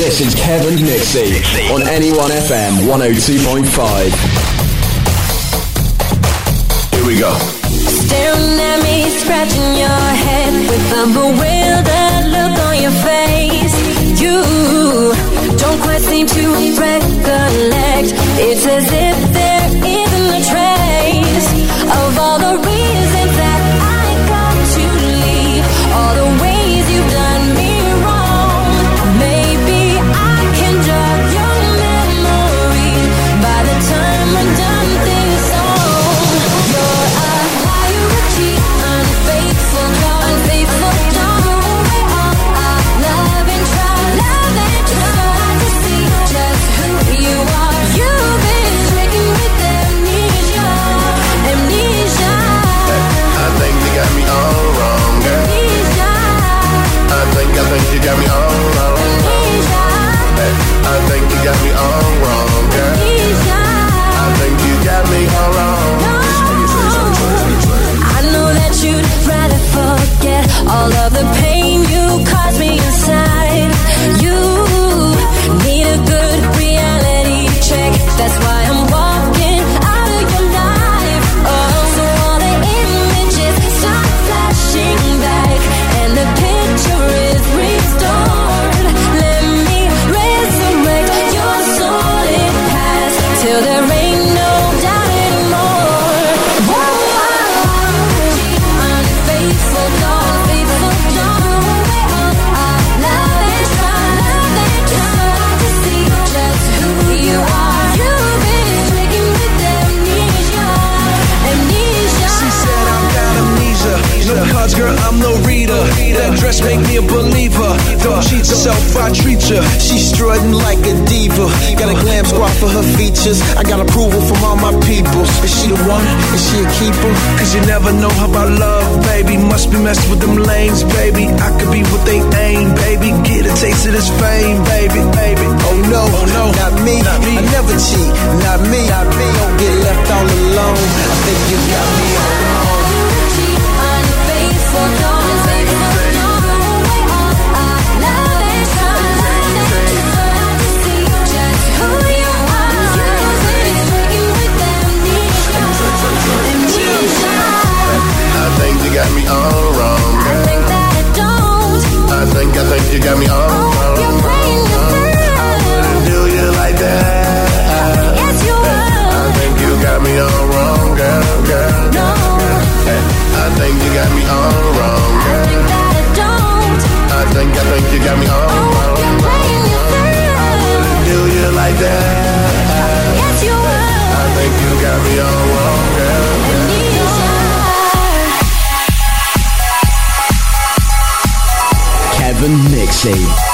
This is Kevin Nixie on Anyone FM 102.5. Here we go. Staring at me, scratching your head with a bewildered look on your face. You don't quite seem to recollect. It's as if got me all wrong. I think you got me all wrong, girl. I think you got me all wrong. I know that you'd rather forget all of the pain dress make me a believer. Don't cheat yourself, I treat ya. She's strutting like a diva. Got a glam squad for her features. I got approval from all my peoples. Is she the one? Is she a keeper? Cause you never know how about love, baby. Must be messed with them lanes, baby. I could be what they aim, baby. Get a taste of this fame, baby, baby. Oh no, oh no, not me. Not me. I never cheat, not me. Not me. Don't get left all alone. I think you got me all wrong. Unfaithful, unfaithful, you got me all wrong. I think that I don't. I think, I think you got me all oh, wrong. You're playing your part. I wouldn't do you like that. Yes, you would. I think you got me all wrong, girl, girl. No. Girl. I think you got me all wrong. I think that I don't. I think, I think you got me all oh, wrong. You're playing your part. Do you like that. Yes, you would. I think you got me all wrong, girl. girl. The Mixing.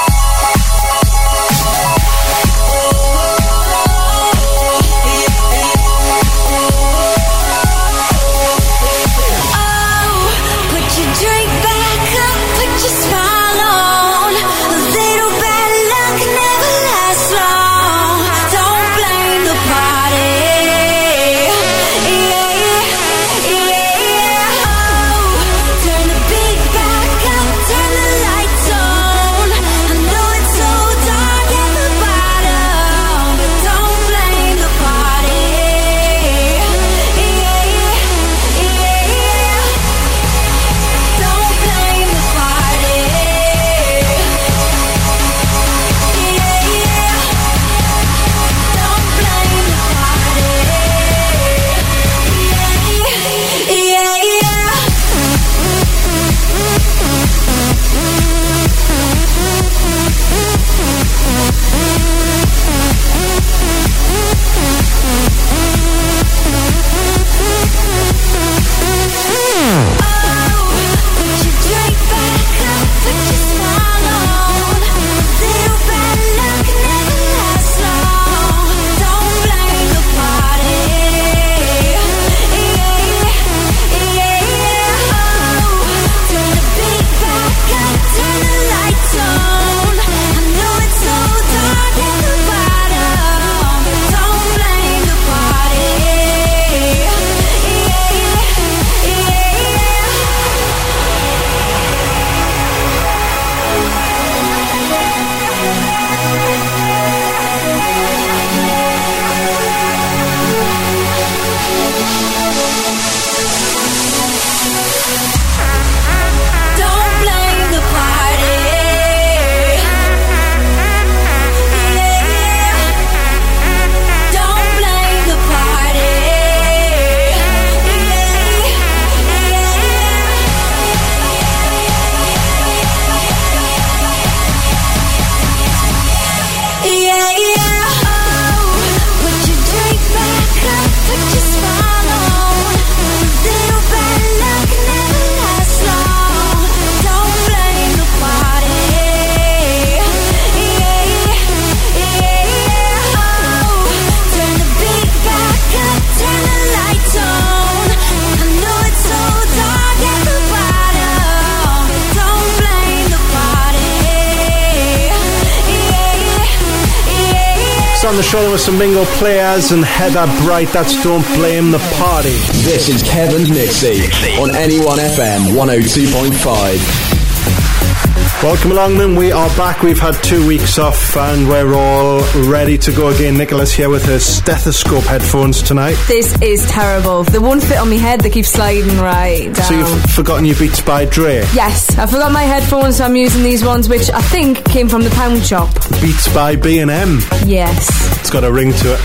Nelson Mingo Players and Heather Bright. That's Don't Blame the Party. This is Kevin Nixie on Anyone FM 102.5. Welcome along, then. We are back. We've had two weeks off and we're all ready to go again. Nicola's here with her stethoscope headphones tonight. This is terrible. The one fit on my head that keeps sliding right down. So you've forgotten your Beats by Dre? Yes, I forgot my headphones, so I'm using these ones, which I think came from the pound shop. Beats by B&M? Yes. It's got a ring to it.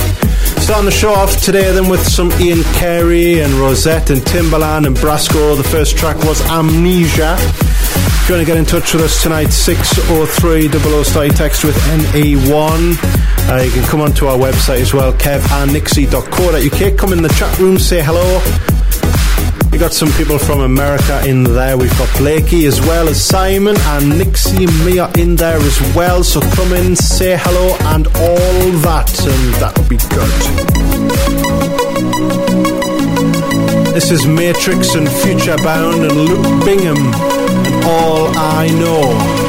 Starting the show off today then with some Ian Carey and Rosette and Timbaland and Brasco. The first track was Amnesia. If you want to get in touch with us tonight, 603 0030 text with NA1. Uh, you can come onto our website as well, kevanixie.co.uk. Come in the chat room, say hello got some people from America in there. We've got Blakey as well as Simon and Nixie and Mia in there as well. So come in, say hello, and all that, and that'll be good. This is Matrix and Futurebound and Luke Bingham and All I Know.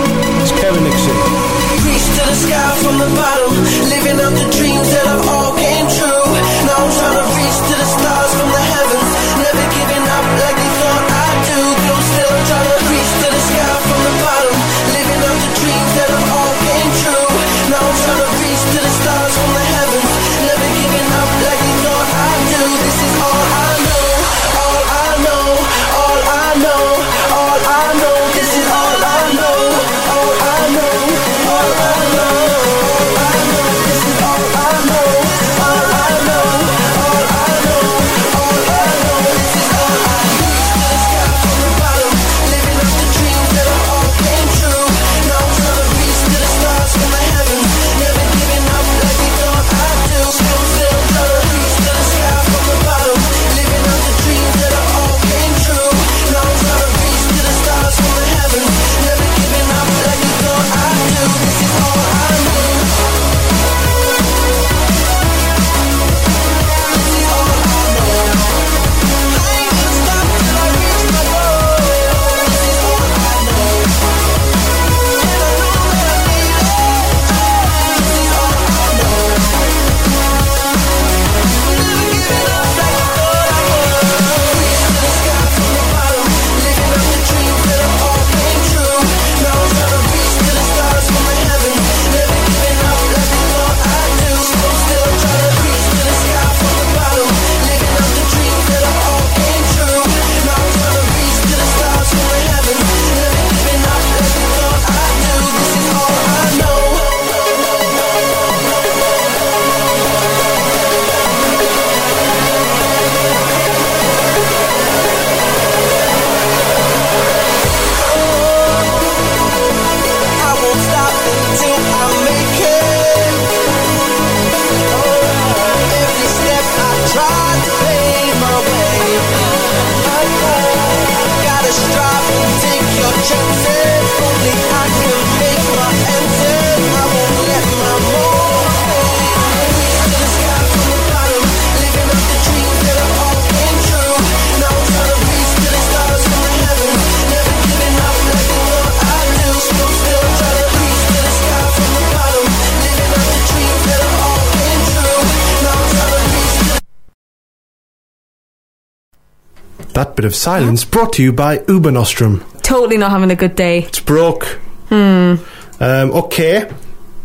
Of Silence, brought to you by Uber Nostrum. Totally not having a good day. It's broke. Hmm. Um, okay.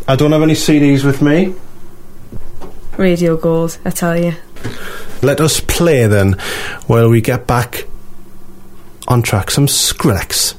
I don't have any CDs with me. Radio gold, I tell you. Let us play then while we get back on track some Skrillex.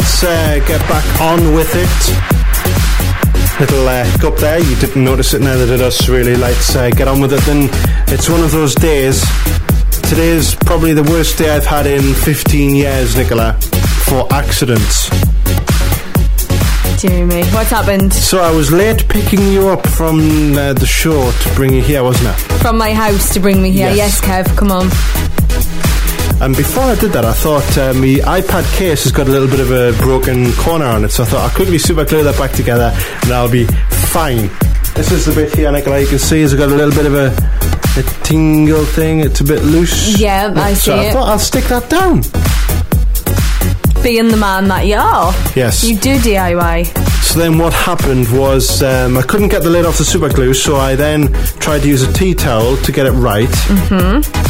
Let's uh, get back on with it. Little uh, hiccup there, you didn't notice it, neither did us really. Let's uh, get on with it then. It's one of those days. Today is probably the worst day I've had in 15 years, Nicola, for accidents. Me, what's happened? So I was late picking you up from uh, the show to bring you here, wasn't I? From my house to bring me here. Yes. Yes, Kev, come on. And before I did that, I thought uh, my iPad case has got a little bit of a broken corner on it, so I thought I'll quickly super glue that back together and I'll be fine. This is the bit here, Nicola, you can see it's got a little bit of a, a tingle thing, it's a bit loose. Yeah, I see. so see I it. thought I'll stick that down. Being the man that you are. Yes. You do DIY. So then what happened was um, I couldn't get the lid off the super glue, so I then tried to use a tea towel to get it right. Mm-hmm.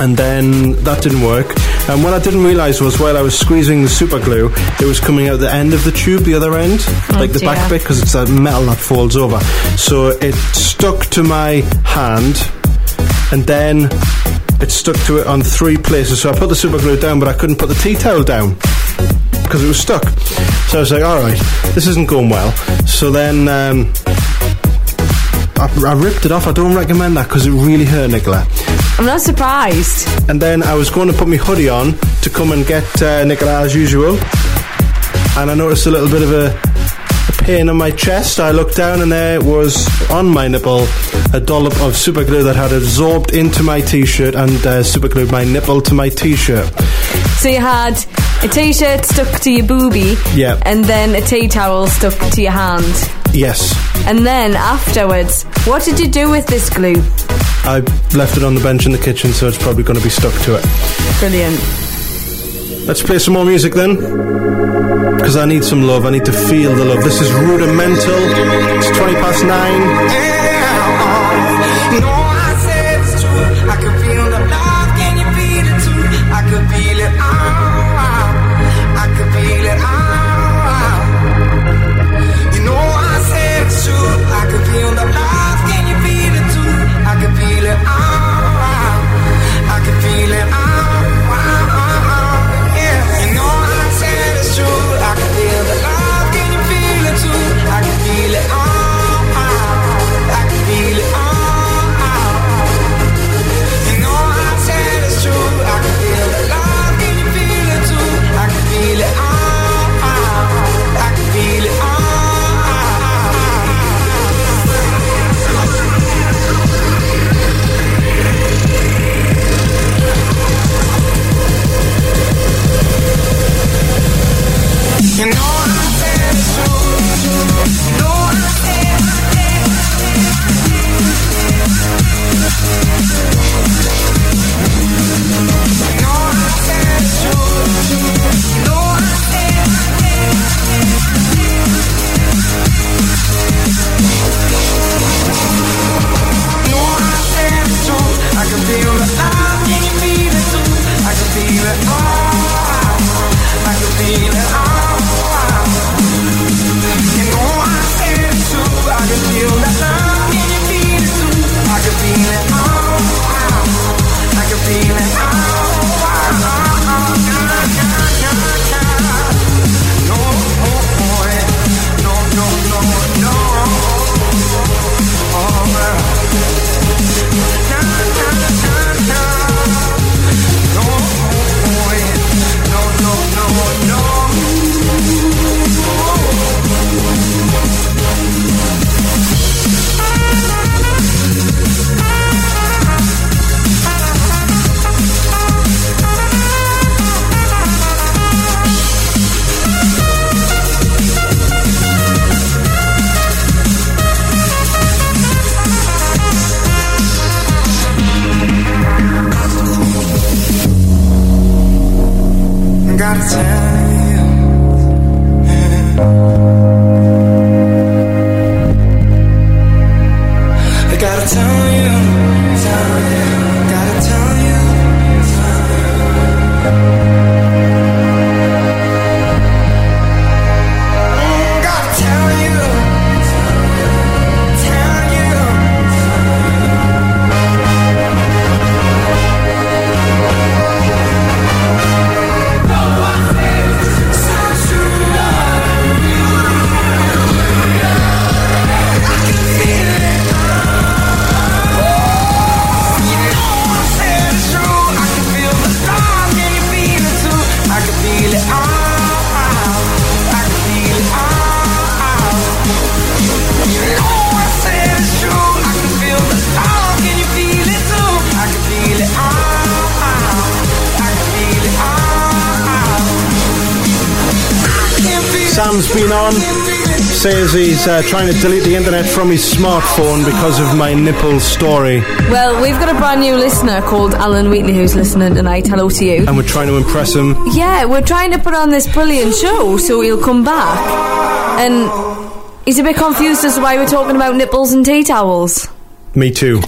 And then that didn't work. And what I didn't realise was while I was squeezing the super glue, it was coming out the end of the tube, the other end, like the back bit, because it's that metal that folds over. So it stuck to my hand, and then it stuck to it on three places. So I put the super glue down, but I couldn't put the tea towel down because it was stuck. So I was like, all right, this isn't going well. So then um, I, I ripped it off. I don't recommend that because it really hurt Nicola. I'm not surprised. And then I was going to put my hoodie on to come and get uh, Nicola as usual. And I noticed a little bit of a, a pain on my chest. I looked down and there was on my nipple a dollop of super glue that had absorbed into my t-shirt and uh, super glued my nipple to my t-shirt. So you had a t-shirt stuck to your boobie. Yeah. And then a tea towel stuck to your hand. Yes, And then afterwards, what did you do with this glue? I left it on the bench in the kitchen, so it's probably going to be stuck to it. Brilliant. Let's play some more music then. Because I need some love. I need to feel the love. This is Rudimental. It's 20 past nine. You know Sam's on. Says he's uh, trying to delete the internet from his smartphone because of my nipple story. Well, we've got a brand new listener called Alan Wheatley who's listening tonight. Hello to you. And we're trying to impress him. Yeah, we're trying to put on this brilliant show so he'll come back. And he's a bit confused as to why we're talking about nipples and tea towels. Me too.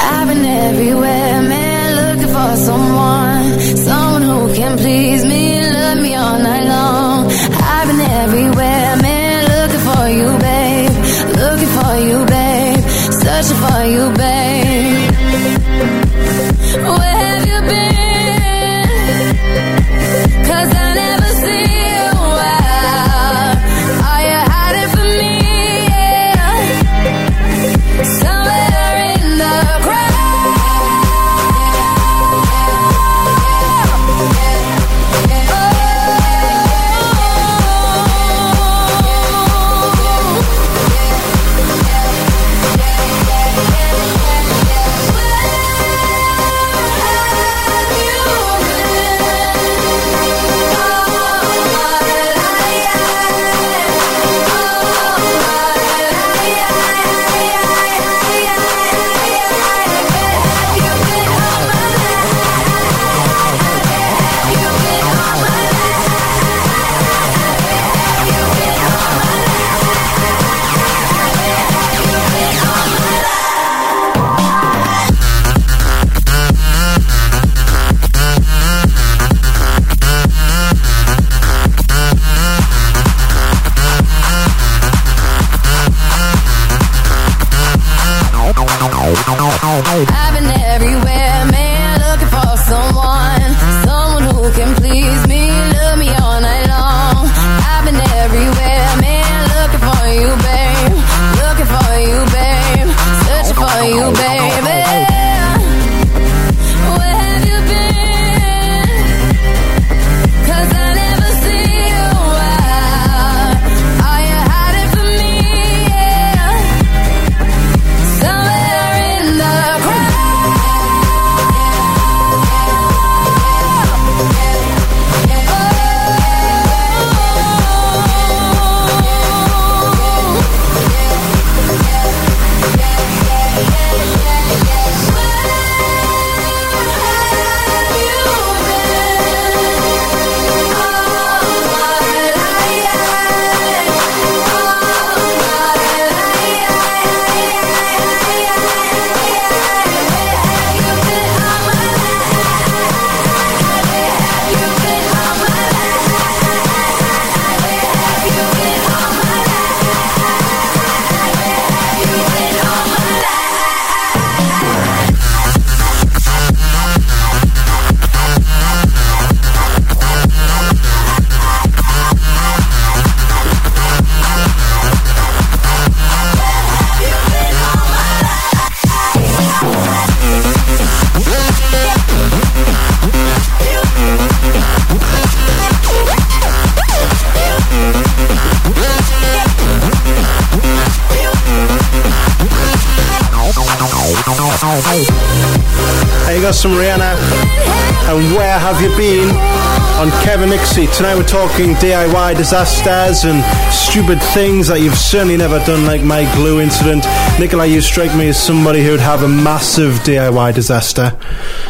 On Tonight we're talking DIY disasters and stupid things that you've certainly never done, like my glue incident. Nicola, you strike me as somebody who'd have a massive DIY disaster.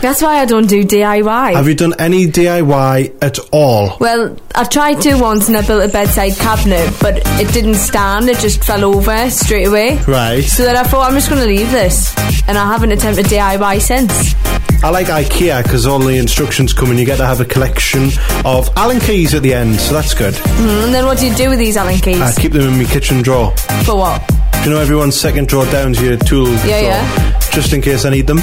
That's why I don't do DIY. Have you done any DIY at all? well, I've tried to once and I built a bedside cabinet, but it didn't stand. It just fell over straight away. Right. So then I thought I'm just going to leave this, and I haven't attempted DIY since. I like IKEA because all the instructions come and you get to have a collection of Allen keys at the end, so that's good. Mm, And then what do you do with these Allen keys? I keep them in my kitchen drawer. For what? Do you know everyone's second drawer down to your tool Yeah, drawer? yeah. Just in case I need them?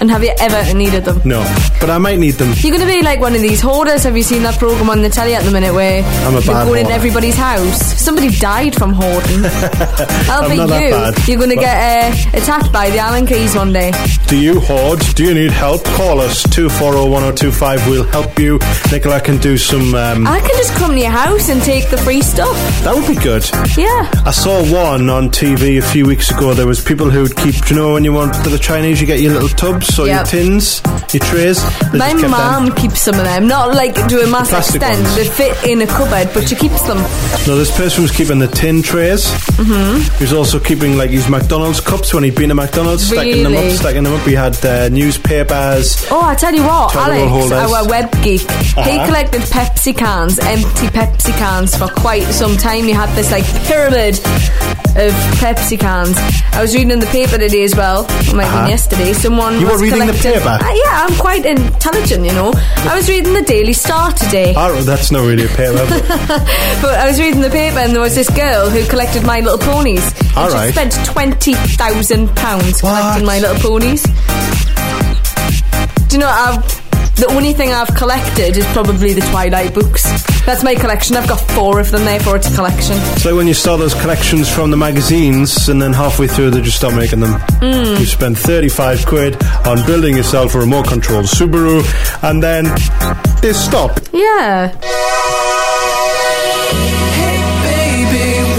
And have you ever needed them? No. But I might need them. You're going to be like one of these hoarders. Have you seen that program on the telly at the minute where I'm a they're bad going in hoarder. everybody's house? Somebody died from hoarding. I'll I'm be not that you. bad, You're going to but- get uh, attacked by the Allen keys one day. Do you hoard? Do you need help? Call us 2401025. We'll help you. Nicola can do some. Um, I can just come to your house and take the free stuff. that would be good. Yeah. I saw one on TV a few weeks ago. There was people who'd keep. Do you know when you want to the Chinese, you get your little tubs your Yep. tins, your trays. My mum keeps some of them, not like to a massive plastic extent. ones. They fit in a cupboard, but she keeps them. No, this person was keeping the tin trays. Mm-hmm. He was also keeping like his McDonald's cups when he'd been to McDonald's, stacking them up, Really? stacking them up. He had uh, newspapers. Oh, I tell you what, Alex, holders. our web geek, he Uh-huh. collected Pepsi cans, empty Pepsi cans for quite some time. He had this like pyramid of Pepsi cans. I was reading in the paper today as well. It might Uh-huh. yesterday. Someone You was reading the paper? Uh, yeah, I'm quite intelligent, you know. I was reading the Daily Star today. Oh, that's not really a paper. but- But I was reading the paper and there was this girl who collected My Little Ponies. And All she spent £20,000 collecting My Little Ponies. Do you know, I've, the only thing I've collected is probably the Twilight books. That's my collection. I've got four of them, therefore it's a collection. It's like when you start those collections from the magazines and then halfway through they just stop making them. Mm. You spend 35 quid on building yourself a remote controlled Subaru and then they stop. Yeah. Hey baby,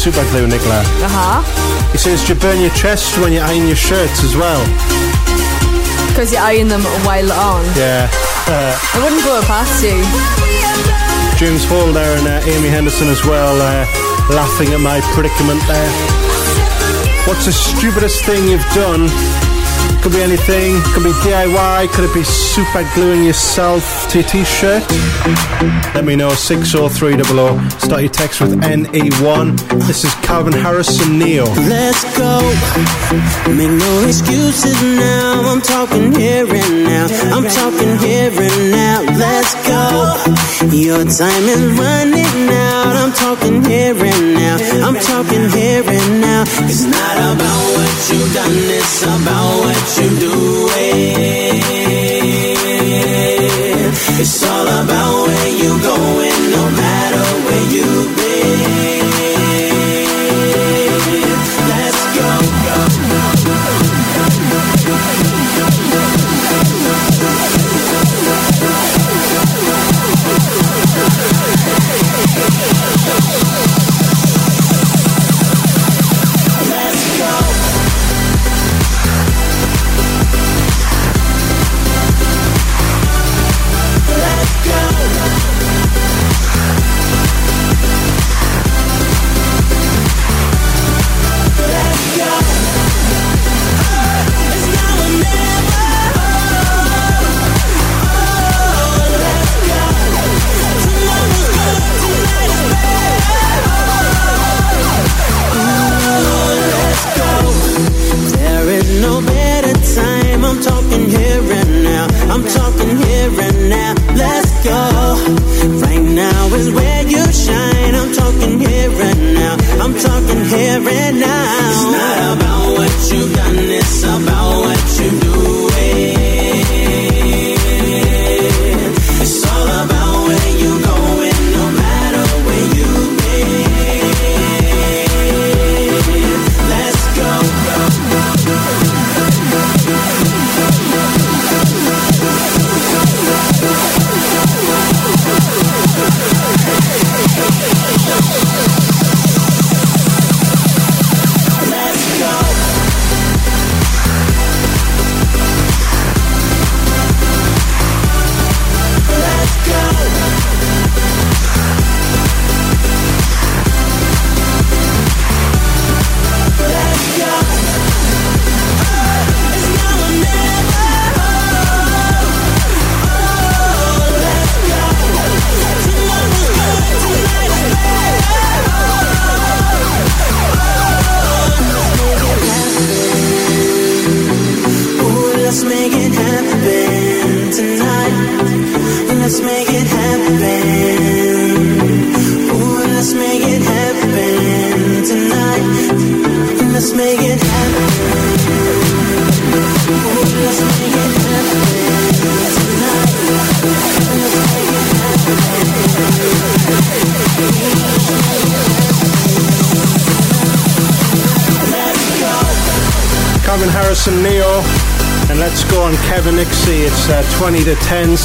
super glue, Nicola. Uh huh. He says, you burn your chest when you iron your shirts as well? Because you iron them while on. Yeah. Uh, I wouldn't go past you. James Hall there and uh, Amy Henderson as well, uh, laughing at my predicament there. What's the stupidest thing you've done could be anything. Could be DIY. Could it be super gluing yourself to your t-shirt? Let me know. 60300. Start your text with NE1. This is Calvin Harris and Ne-Yo. Let's go. Make no excuses now. I'm talking here and now. I'm talking here and now. Let's go. Your time is running out. I'm talking here and now. I'm talking here and now. It's not about what you've done. It's about what you're doing. It's all about where you're going, no matter where you've been.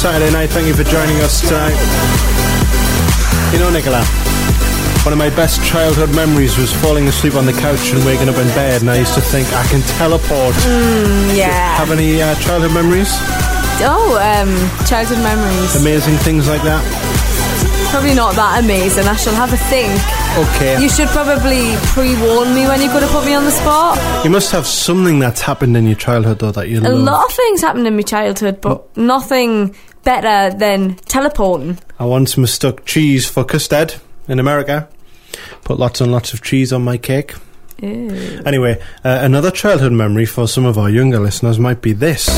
Saturday night. Thank you for joining us tonight. You know, Nicola, one of my best childhood memories was falling asleep on the couch and waking up in bed, and I used to think I can teleport. Yeah. Have any uh, childhood memories? Oh, um, childhood memories. Amazing things like that? Probably not that amazing. I shall have a think. Okay. You should probably pre-warn me when you're going to put me on the spot. You must have something that's happened in your childhood, though, that you A love. lot of things happened in my childhood, but nothing better than teleporting. I once mistook cheese for custard in America. Put lots and lots of cheese on my cake. Ew. Anyway, uh, another childhood memory for some of our younger listeners might be this.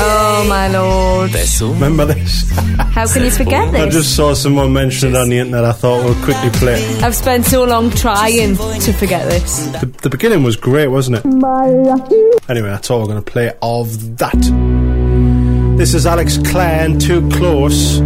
Oh my lord! Remember this? How can you forget this? I just saw someone mention it on the internet. I thought we'll quickly play it. I've spent so long trying to forget this. The, the beginning was great, wasn't it? Anyway, that's all we're going to play of that. This is Alex Clare and Too Close.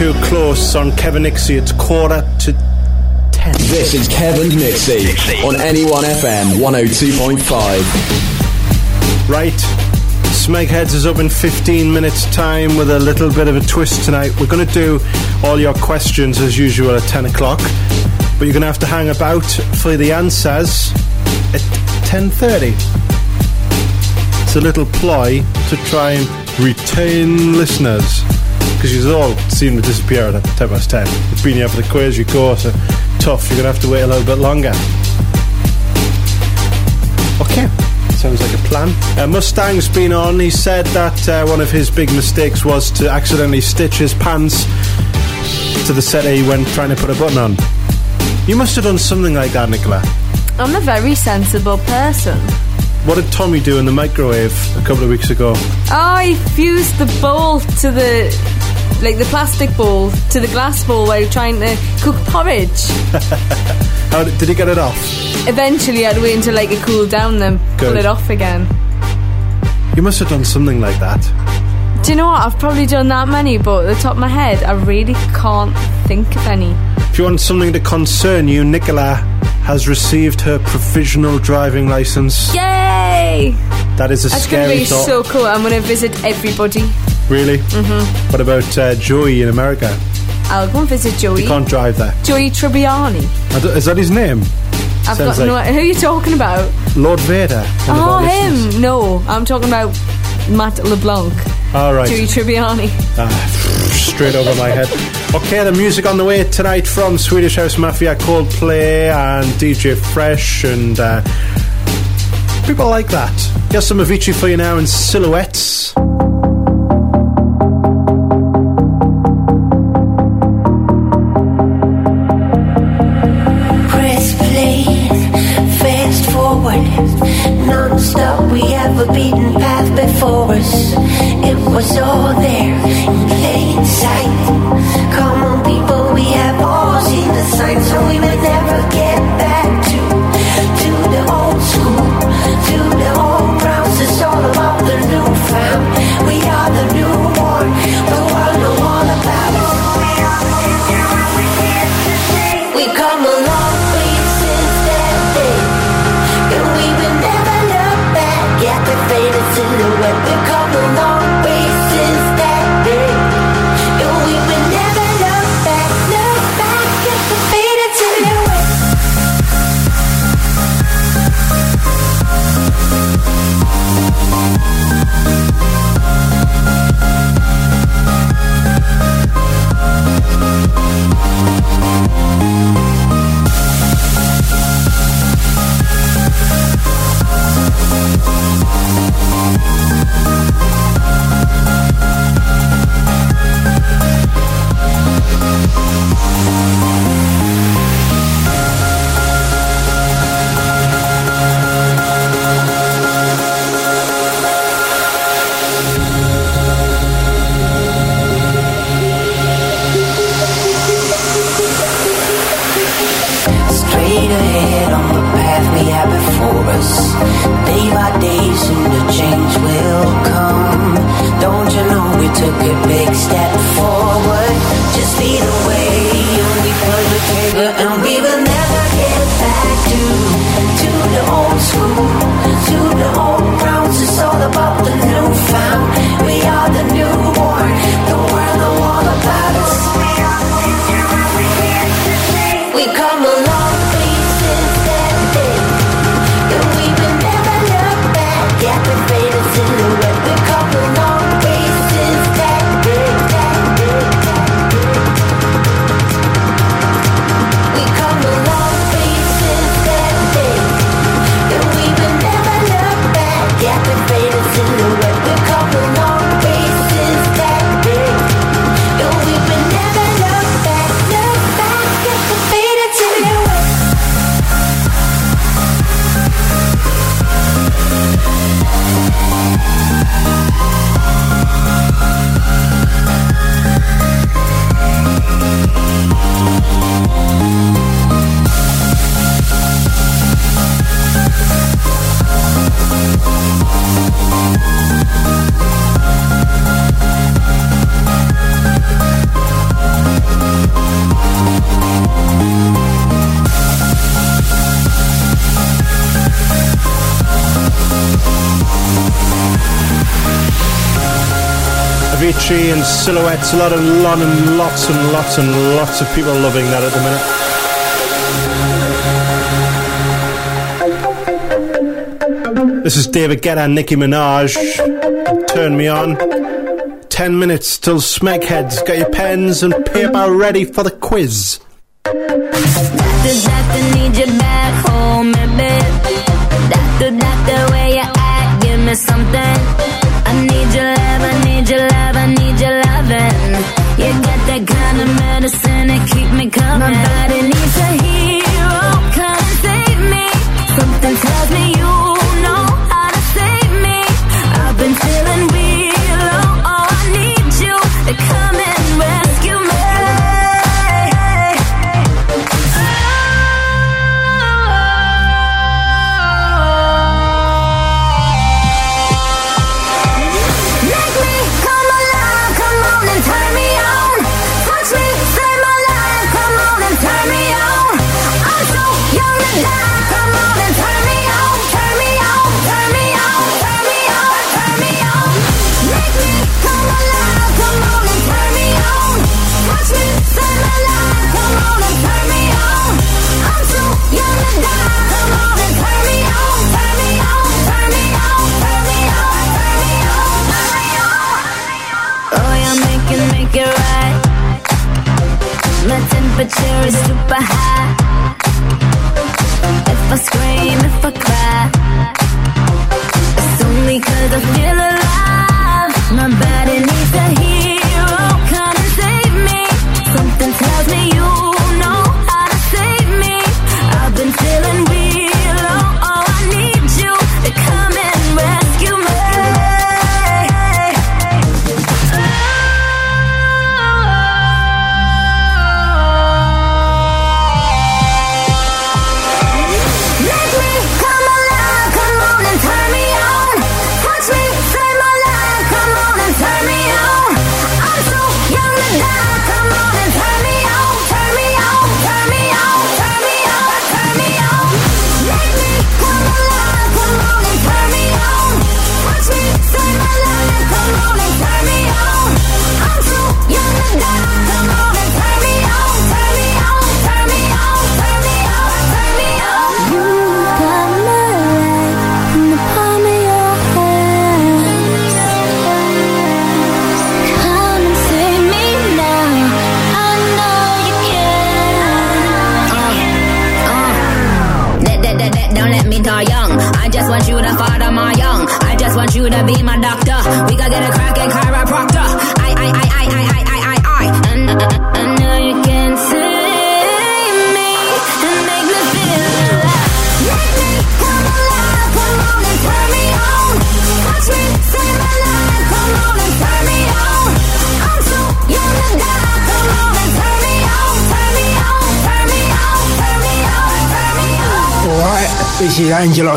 Too close on Kevin Nixie. It's quarter to ten. This is Kevin Nixie on NE1 FM 102.5. Right. Smegheads is up in 15 minutes' time with a little bit of a twist tonight. We're going to do all your questions as usual at 10 o'clock, but you're going to have to hang about for the answers at 10.30. It's a little ploy to try and retain listeners because you all seem to disappear at 10 past 10. You've been here for the quiz, you go, so tough, you're going to have to wait a little bit longer. Okay, sounds like a plan. Uh, Mustang's been on. He said that uh, one of his big mistakes was to accidentally stitch his pants to the settee when trying to put a button on. You must have done something like that, Nicola. I'm a very sensible person. What did Tommy do in the microwave a couple of weeks ago? I fused the bowl to the like the plastic bowl to the glass bowl while trying to cook porridge. How did, did he get it off? Eventually, I'd wait until like it cooled down, then pull it off again. You must have done something like that. Do you know what? I've probably done that many, but at the top of my head, I really can't think of any. If you want something to concern you, Nicola has received her provisional driving license. Yay! That is a That's going to scary be thought. so cool. I'm going to visit everybody. really? Mm-hmm. What about uh, Joey in America? I'll go and visit Joey. You can't drive there. Joey Tribbiani. I don't- Is that his name? I've Sounds got no like- Who are you talking about? Lord Vader. one of Oh, our listeners. him. No, I'm talking about Matt LeBlanc. All right. Joey Tribbiani. Ah, straight over my head. Okay, the music on the way tonight from Swedish House Mafia, Coldplay, and DJ Fresh, and uh, people like that. Here's some Avicii for you now in silhouettes. Press play, fast forward, non-stop. We have a beaten path before us. It was all there and silhouettes, a lot of lot and lots and lots and lots of people loving that at the minute. This is David Guetta and Nicki Minaj. Turn me on. Ten minutes till Smegheads. Get your pens and paper ready for the quiz.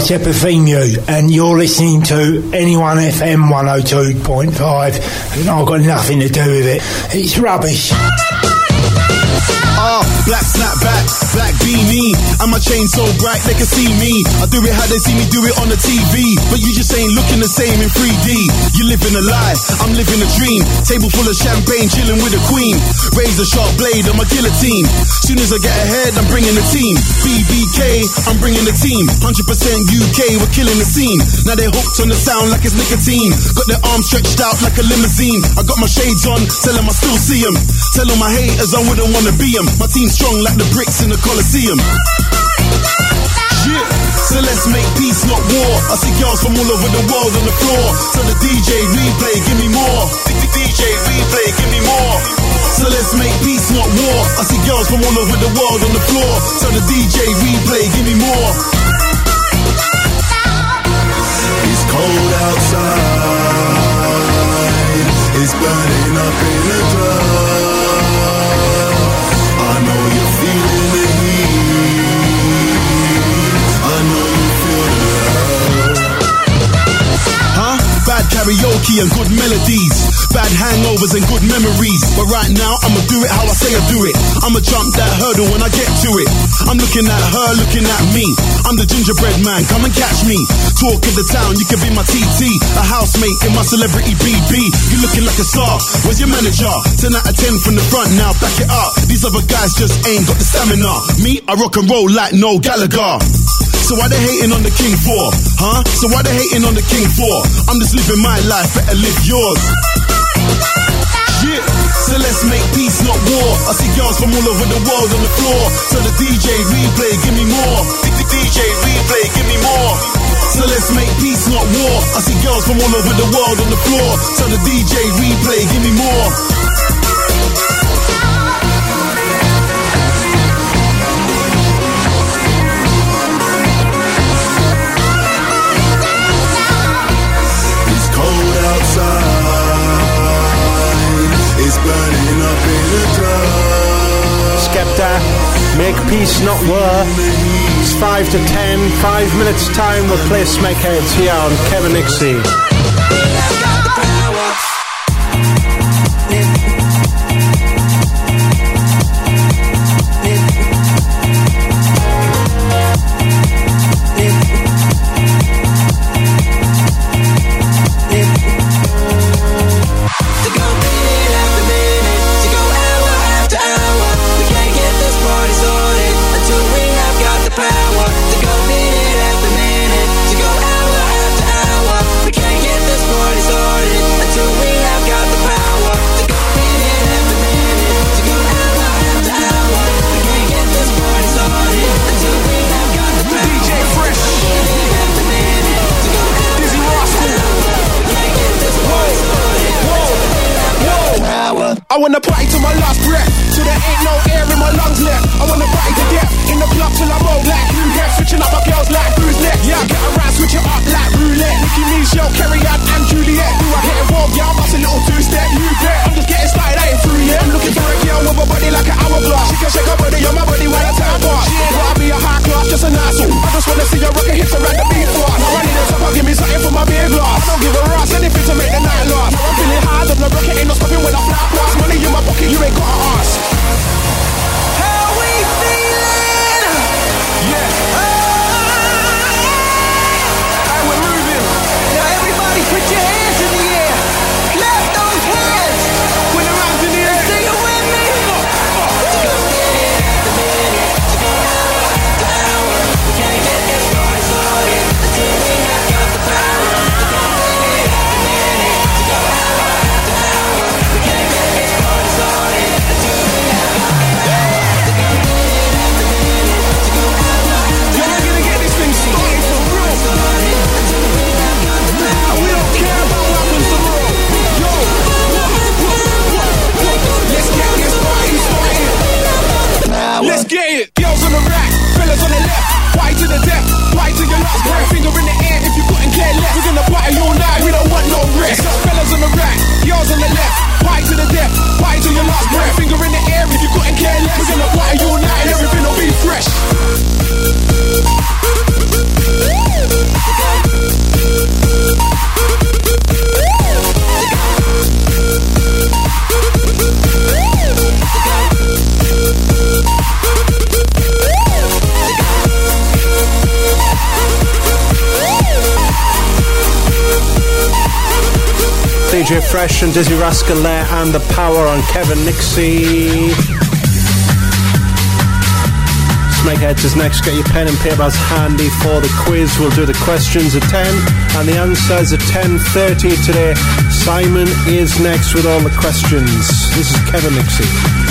Angelo and you're listening to NE1 FM 102.5, and I've got nothing to do with it. It's rubbish. Ah, black snapback, black beanie. And my chain so bright they can see me. I do it how they see me do it on the TV. But you just ain't looking the same in 3D. You living a lie, I'm living a dream. Table full of champagne, chilling with a queen. Razor sharp blade on my guillotine. Soon as I get ahead, I'm bringing the team. BBK, I'm bringing the team. 100% UK, we're killing the scene. Now they're hooked on the sound like it's nicotine. Got their arms stretched out like a limousine. I got my shades on, tell them I still see them. Tell all my haters I wouldn't wanna be them. My team strong like the bricks in the Colosseum. Yeah. So let's make peace, not war. I see girls from all over the world on the floor. So the DJ replay, give me more. DJ replay, give me more. So let's make peace, not war. I see girls from all over the world on the floor. So the DJ replay, give me more. It's cold outside. It's burning up in the dark. Bad karaoke and good melodies. Bad hangovers and good memories. But right now, I'ma do it how I say I do it. I'ma jump that hurdle when I get to it. I'm looking at her, looking at me. I'm the gingerbread man, come and catch me. Talk of the town, you can be my TT. A housemate in my celebrity BB. You looking like a star. Where's your manager? 10 out of 10 from the front, now back it up. These other guys just ain't got the stamina. Me, I rock and roll like no Gallagher. So why they hating on the king for? Huh? So why they hating on the king for? I'm just living my life, better live yours. Yeah, so let's make peace, not war. I see girls from all over the world on the floor. So the DJ replay, give me more. DJ replay, give me more. So let's make peace, not war. I see girls from all over the world on the floor. So the DJ replay, give me more. Peace not war. It's 5 to 10, 5 minutes time, we'll play Smackheads here on Kevin Nixie. Snakeheads. Get your pen and papers handy for the quiz. We'll do the questions at 10 and the answers at 10.30 today. Simon is next with all the questions. This is Kevin Nixie.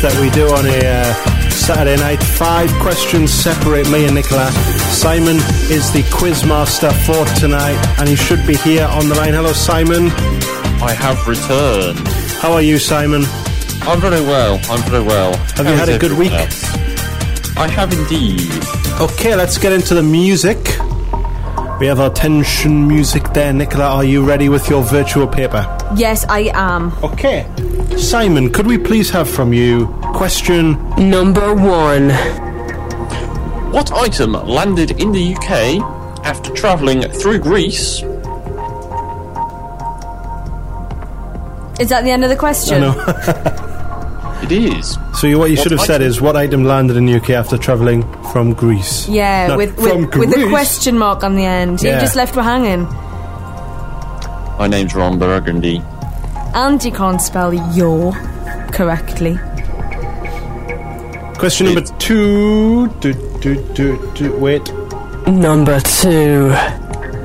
Quiz that we do on a uh, Saturday night. Five questions separate me and Nicola. Simon is the quiz master for tonight, and he should be here on the line. Hello, Simon. I have returned. How are you, Simon? I'm very well. I'm very well. Have you had a good week? else? I have indeed. Okay, let's get into the music. We have our tension music there. Nicola, are you ready with your virtual paper? Yes, I am. Okay. Simon, could we please have from you question number one? What item landed in the UK after travelling through Greece? Is that the end of the question? I know. It is. So you, what you What should have said is what item landed in the UK after travelling from Greece? Yeah, Not with from with, with a question mark on the end. Yeah. You just left her hanging. My name's Ron Burgundy. And you can't spell your correctly. Question number two. Do, do, do, do, wait. Number two.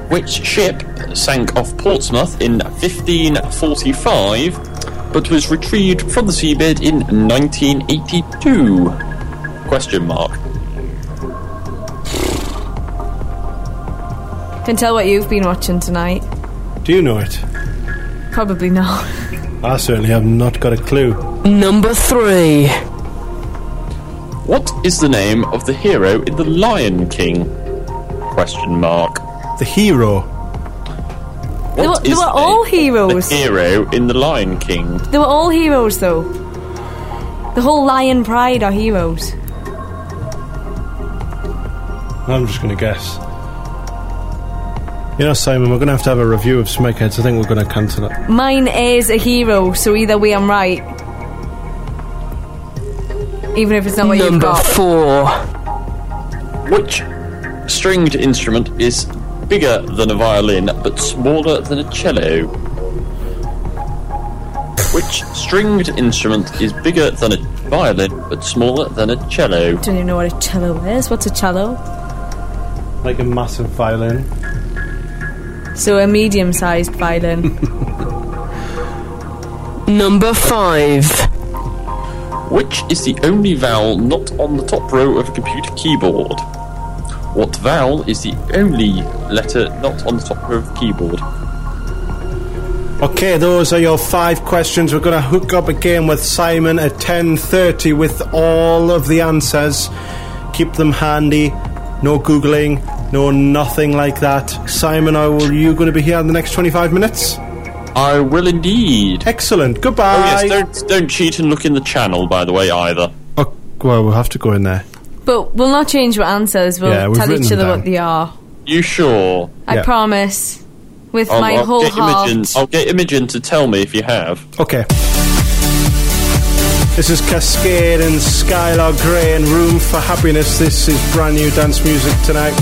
Which ship sank off Portsmouth in 1545 but was retrieved from the seabed in 1982? Question mark. Can tell what you've been watching tonight. Do you know it? Probably not. I certainly have not got a clue. Number three. What is the name of the hero in The Lion King? Question mark. The hero. They were, What they is were the all name heroes. The hero in The Lion King. They were all heroes, though. The whole Lion Pride are heroes. I'm just going to guess. You know, Simon, we're going to have to have a review of Smikeheads. I think we're going to cancel it. Mine is a hero, so either way I'm right. Even if it's not what you've Number got. four. Which stringed instrument is bigger than a violin but smaller than a cello? Which stringed instrument is bigger than a violin but smaller than a cello? Don't even know what a cello is. What's a cello? Like a massive violin. So a medium-sized violin. Number five. Which is the only vowel not on the top row of a computer keyboard? What vowel is the only letter not on the top row of the keyboard? Okay, those are your five questions. We're going to hook up again with Simon at 10.30 with all of the answers. Keep them handy. No Googling. No nothing like that. Simon, are you going to be here in the next 25 minutes? I will indeed. Excellent. Goodbye. Oh yes, don't don't cheat and look in the channel, by the way, either. Oh, well, we'll have to go in there. but we'll not change what answers. We'll Yeah, tell each other what they are. You sure? I Yeah. promise. With I'll, my I'll whole get heart. Imogen, I'll get Imogen to tell me if you have. Okay. This is Kaskade and Skylar Grey and Room for Happiness. This is brand new dance music tonight.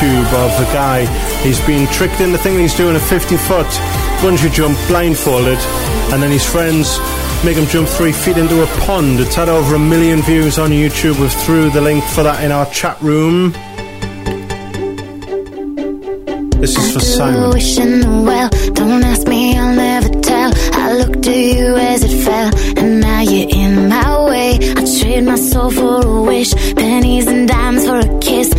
YouTube of a guy. He's been tricked into thinking he's doing a 50 foot bungee jump blindfolded, and then his friends make him jump three feet into a pond. It's had over a million views on YouTube. We've threw the link for that in our chat room. This is for Simon. Wishing well, don't ask me, I'll never tell. I looked at you as it fell, and now you're in my way. I trade my soul for a wish, pennies and dimes for a kiss.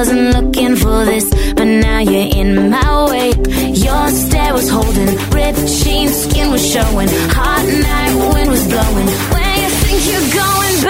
Wasn't looking for this, but now you're in my way. Your stare was holding, ripped jeans, skin was showing. Hot night, wind was blowing. Where you think you're going,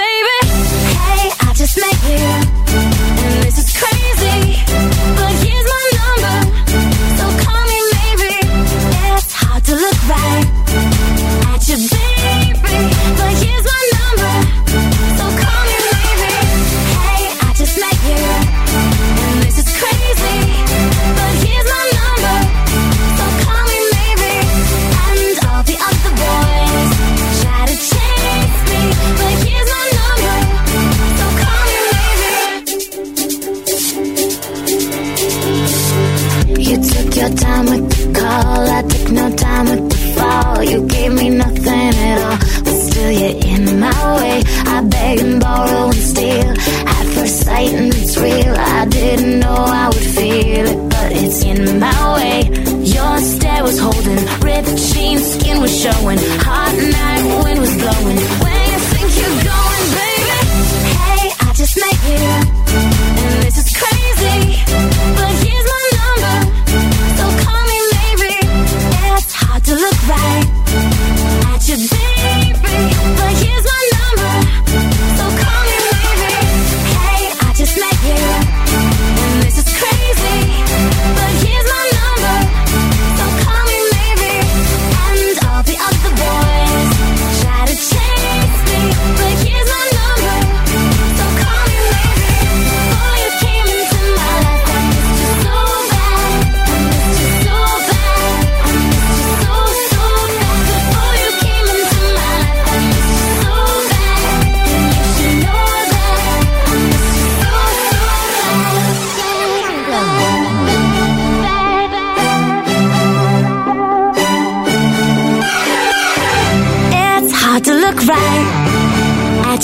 call, I took no time the fall. You gave me nothing at all, but still you're in my way. I beg and borrow and steal at first sight, and it's real. I didn't know I would feel it, but it's in my way. Your stare was holding, ripped jeans, skin was showing. Hot night, wind was blowing.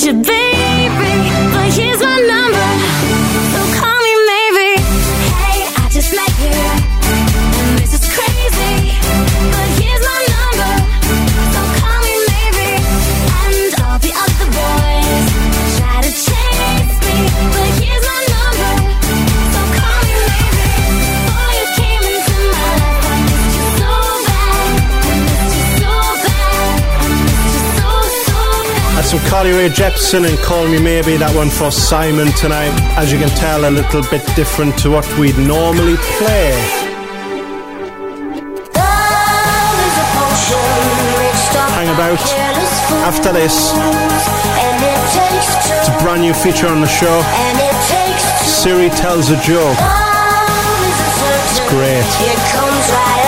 At you, bad. That's some Carly Rae Jepsen and Call Me Maybe. That one for Simon tonight. As you can tell, a little bit different to what we'd normally play. Hang about. After this, it's a brand new feature on the show. Siri tells a joke. It's great.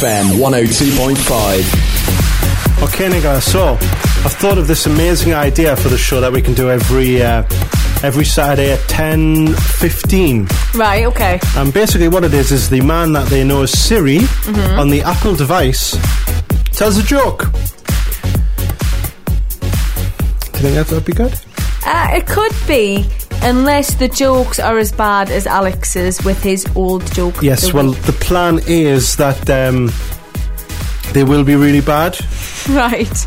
FM 102.5. Okay, Nicola, so I've thought of this amazing idea for the show that we can do every uh, every Saturday at 10.15. Right, okay. And basically what it is, is the man that they know as Siri Mhm. on the Apple device tells a joke. Do you think that would be good? Uh, it could be, unless the jokes are as bad as Alex's with his old joke. Yes, the well, week. the plan is that um, they will be really bad, Right.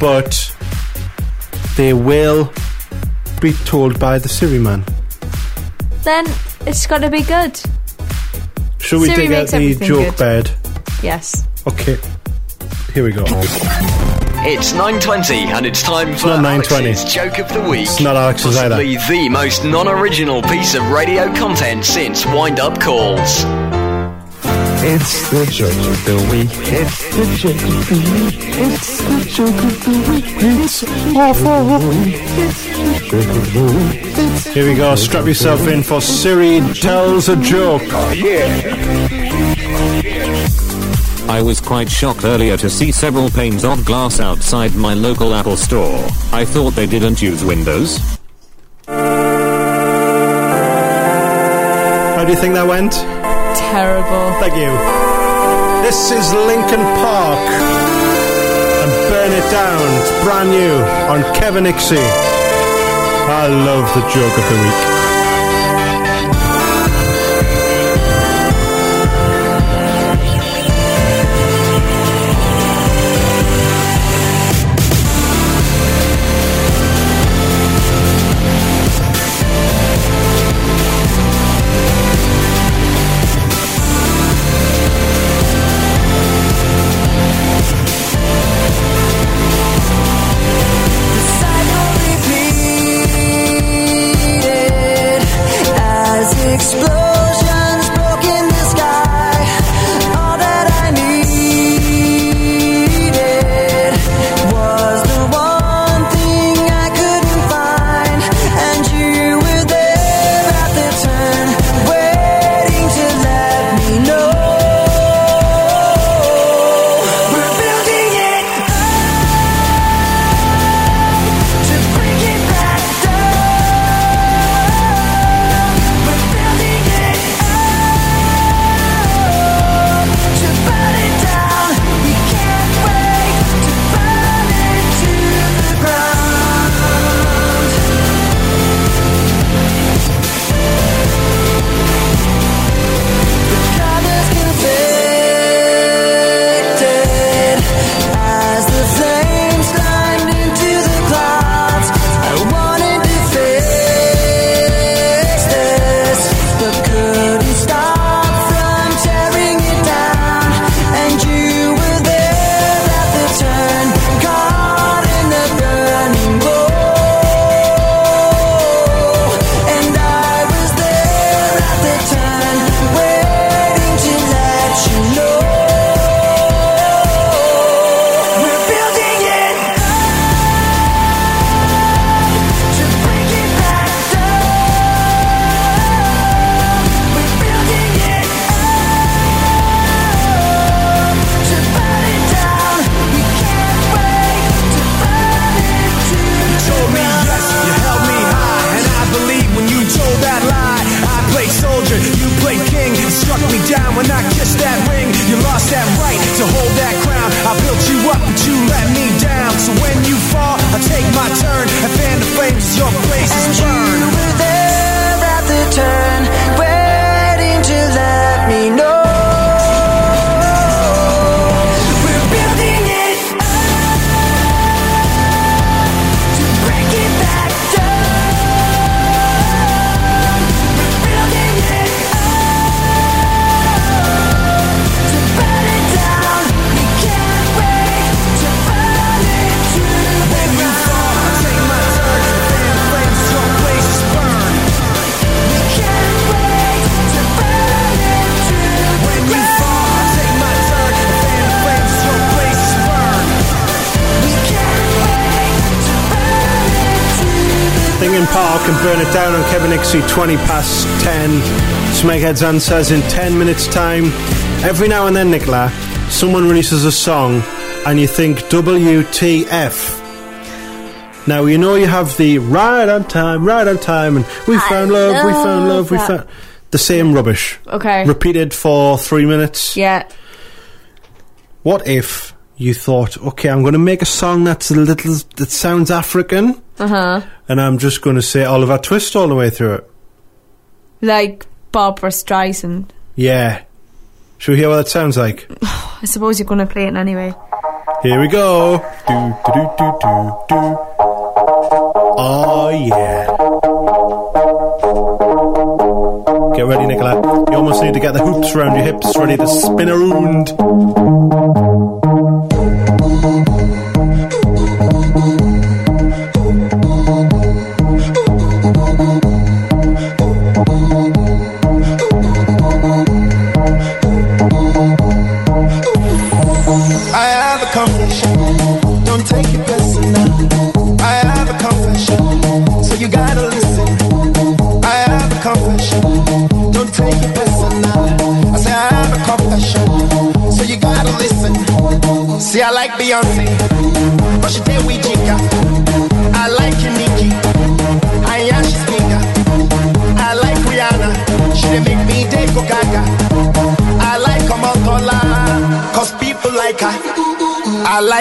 but they will be told by the Siri man. Then it's got to be good. Shall we Siri dig out makes the joke good. bed? Yes. Okay, here we go. It's 9.20 and it's time for not Alex's Joke of the Week. It's not Alex's either. Possibly the most non-original piece of radio content since Wind-Up Calls. It's the joke of the week. It's the joke of the week. It's the joke of the week. It's awful. It's the joke of the week. Here we go. Strap yourself in for Siri tells a joke. Oh, I was quite shocked earlier to see several panes of glass outside my local Apple store. I thought they didn't use Windows. How do you think that went? Terrible. Thank you. This is Linkin Park and Burn It Down. It's brand new on Kevin Nixie. I love the joke of the week. 20 past 10. It's Smeghead's answers in 10 minutes' time. Every now and then, Nicola, someone releases a song and you think WTF. Now, you know you have the right on time, right on time, and we I found love, we found love love, we that. found. The same rubbish. Okay. Repeated for three minutes. Yeah. What if you thought, okay, I'm going to make a song that's a little, that sounds African, Uh huh. and I'm just going to say Oliver Twist all the way through it? Like Barbara Streisand. Yeah. Should we hear what that sounds like? I suppose you're going to play it anyway. Here we go. Do, do, do, do, do, do. Oh, yeah. Get ready, Nicola. You almost need to get the hoops around your hips ready to spin around.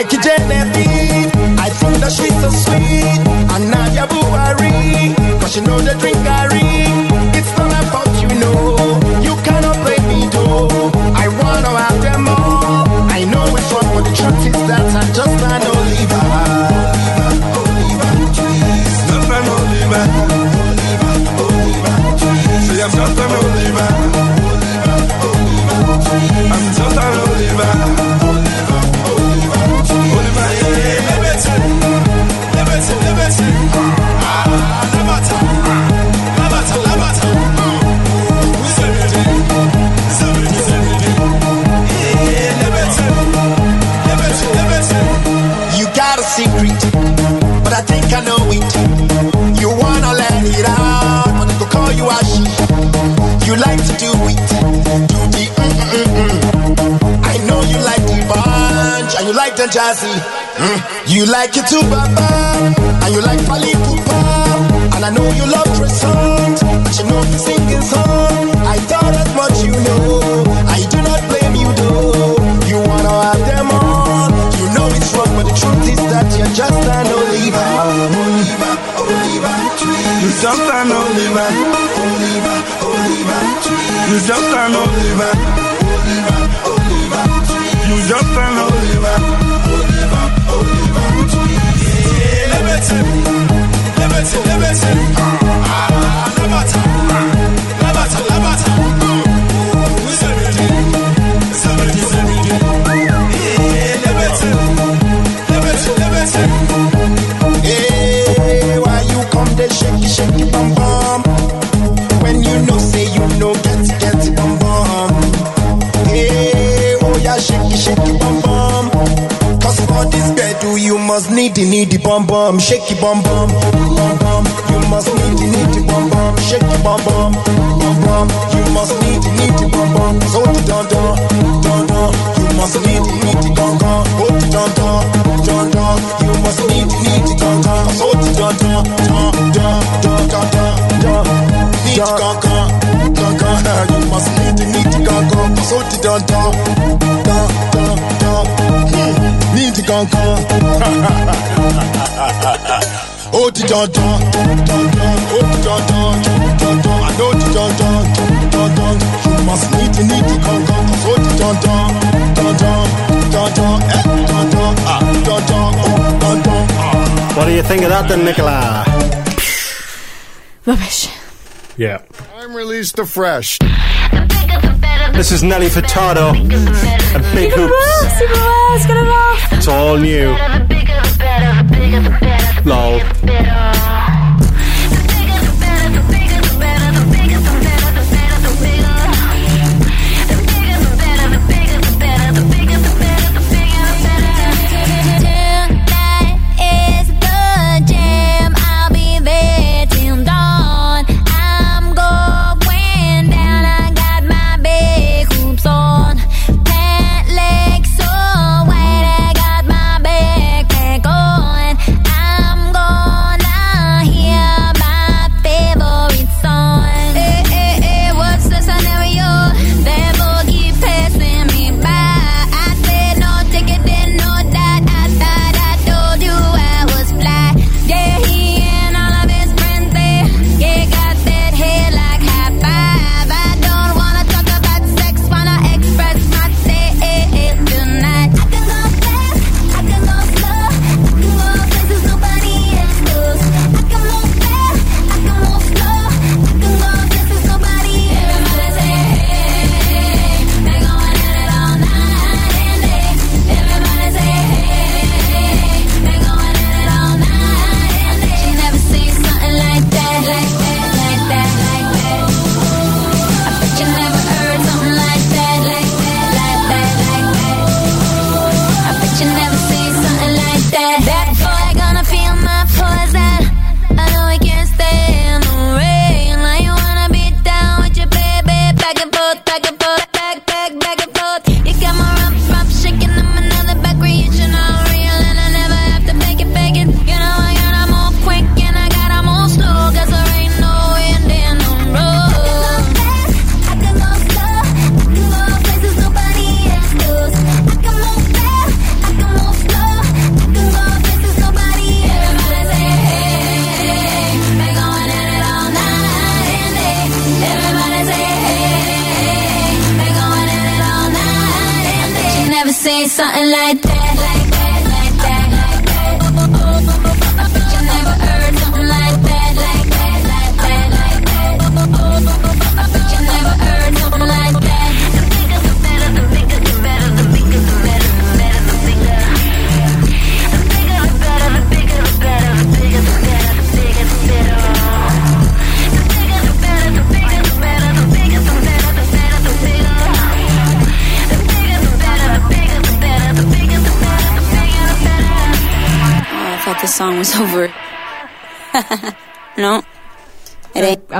Like Genevieve, jazzy. Mm. You like it too, Baba, and you like Fali Pupa. And I know you love croissant, but you know the singing song. I thought as much you know. I do not blame you though. You wanna have them all. You know it's wrong, but the truth is that you're just an Oliver. Oliver, Oliver, you just an Oliver. Oliver, Oliver, you just an Oliver. Oliver, Oliver, you just an Oliver. Liberty, liberty, liberty. Need the the bum bum, shake it, bum bum. You must need the need the bum bum, shake it, bum. You must need the need the bum bum, so the dun dun, dun dun. You must need the need the gun gun, hold the dun dun, dun dun. You must need the need the gun gun, so the dun dun, dun dun, dun dun dun dun. Need the gun gun, gun gun. You must need the need the gun gun, so the dun dun, dun dun dun. Need the gun gun. Oh, the dun dun, dun dun, oh the dun dun, dun dun. I know the dun dun, dun dun. You must need the need the gun gun, oh the dun dun, dun dun, dun dun, eh, dun dun, ah, dun dun, oh dun dun, ah. What do you think of that then, Nicola? Rubbish. Yeah. I'm released to fresh. This is Nelly Furtado and Big Hoops. It's gonna laugh. It's all new. Lol.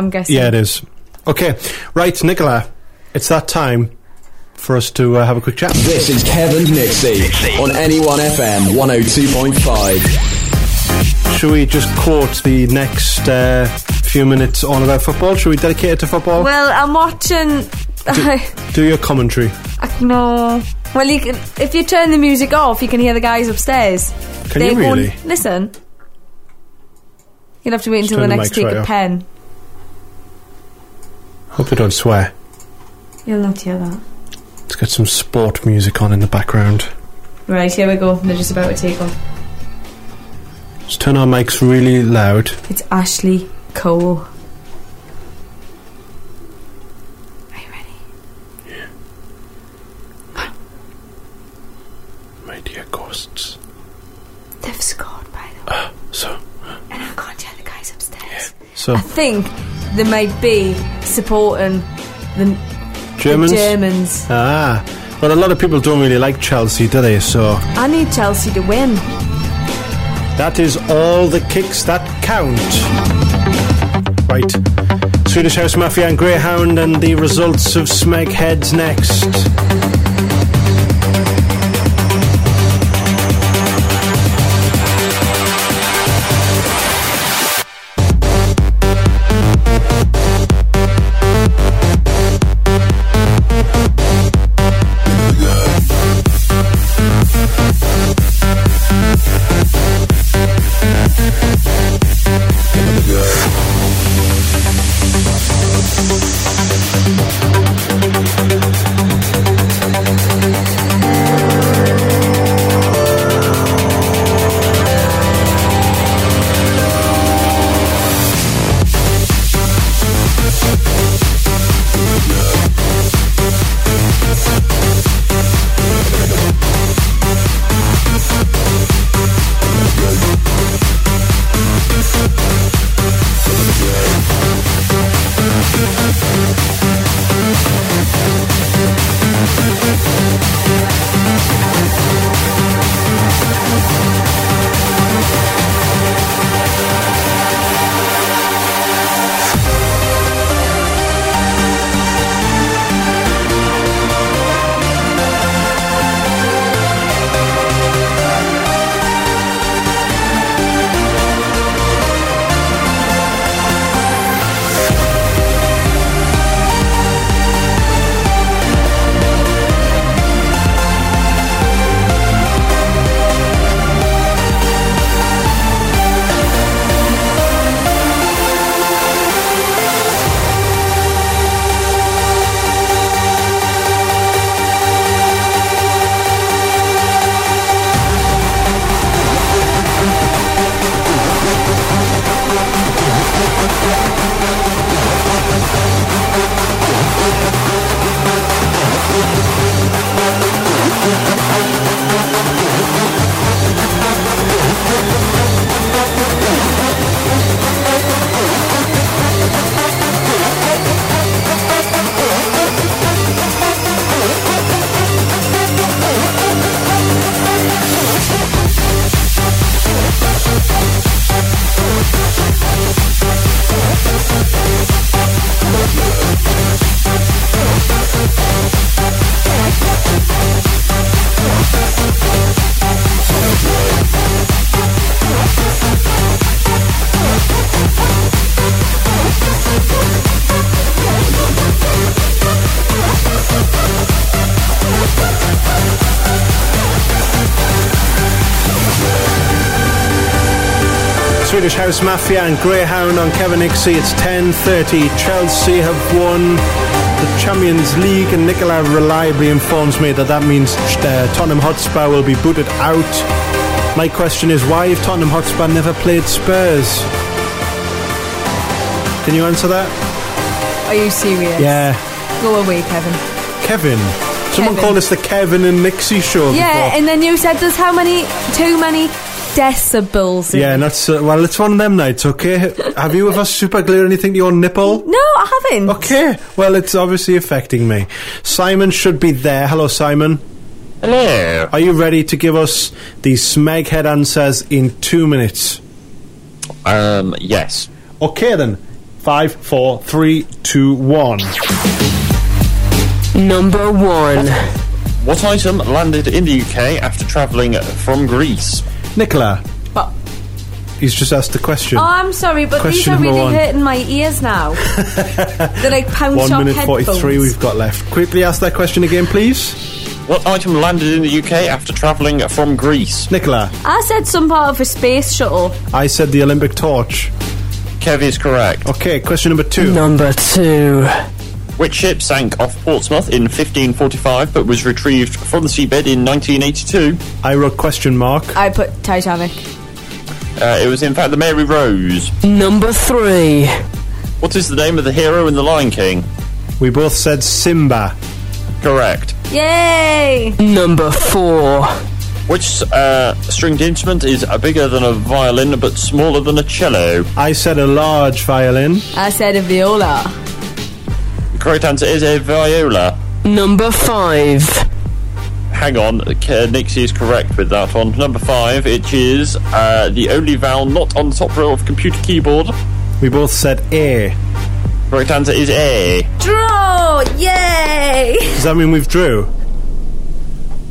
I'm guessing. Yeah, it is. Okay, right, Nicola, it's that time for us to uh, have a quick chat. This is Kevin Nixie on NE1 FM 102.5. Should we just quote the next uh, few minutes on about football? Should we dedicate it to football? Well, I'm watching. Do your commentary. no. Well, you can, if you turn the music off, you can hear the guys upstairs. Can you They won't- really? Listen. You'll have to wait until the turn the next mics take right a off. pen. Hope they don't swear. You'll not hear that. Let's get some sport music on in the background. Right, here we go. They're just about to take off. Let's turn our mics really loud. It's Ashley Cole. Are you ready? Yeah. Huh. My dear ghosts. They've scored, by the way. Ah, so, And I can't tell the guys upstairs. so I think they might be supporting the Germans. The Germans. Ah, well, a lot of people don't really like Chelsea, do they? So I need Chelsea to win. that is all the kicks that count. Right. Swedish House Mafia and Greyhound, and the results of Smeg Heads next. House Mafia and Greyhound on Kevin Nixie. It's 10.30. Chelsea have won the Champions League, and Nicola reliably informs me that that means uh, Tottenham Hotspur will be booted out. My question is, why have Tottenham Hotspur never played Spurs? Can you answer that? Are you serious? Yeah. Go away, Kevin. Kevin. Someone Kevin. called us the Kevin and Nixie show Yeah, before. and then you said there's how many? Too many decibels. Yeah, and that's uh, well. It's one of them nights. Okay, have you ever super glued anything to your nipple? No, I haven't. Okay, well, it's obviously affecting me. Simon should be there. Hello, Simon. Hello. Are you ready to give us the smeghead answers in two minutes? Um, yes. Okay, then. Five, four, three, two, one. Number one. What item landed in the UK after travelling from Greece? Nicola. But- He's just asked the question. Oh, I'm sorry, but Question these are really one. hurting my ears now. They're like pound One shop minute headphones. forty-three we've got left. Quickly ask that question again, please. What item landed in the UK after travelling from Greece? Nicola. I said some part of a space shuttle. I said the Olympic torch. Kev is correct. Okay, question number two. Number two. Which ship sank off Portsmouth in 1545 but was retrieved from the seabed in 1982? I wrote question mark. I put Titanic. Uh, it was in fact the Mary Rose. Number three. What is the name of the hero in The Lion King? We both said Simba. Correct. Yay! Number four. Which uh, stringed instrument is uh, bigger than a violin but smaller than a cello? I said a large violin. I said a viola. The correct answer is a viola. Number five. Hang on, uh, Nixie is correct with that one. Number five, it is uh, the only vowel not on the top row of computer keyboard. We both said A. Correct answer is A. Draw! Yay! Does that mean we've drew?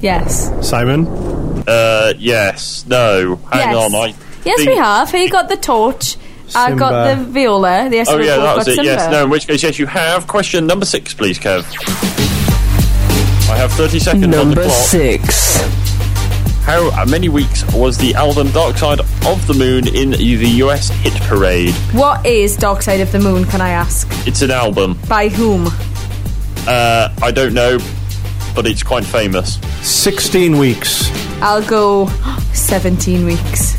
Yes. Simon? Uh, yes. No. Hang Yes. on. I Yes, think- we have. He got the torch. I got the viola. The Oh yeah, that was it. Simba. Yes. No. In which case, yes, you have. Question number six, please, Kev. I have thirty seconds on the Number clock. six. How many weeks was the album Dark Side of the Moon in the US hit parade? What is Dark Side of the Moon, can I ask? It's an album. By whom? Uh, I don't know, but it's quite famous. 16 weeks. I'll go 17 weeks.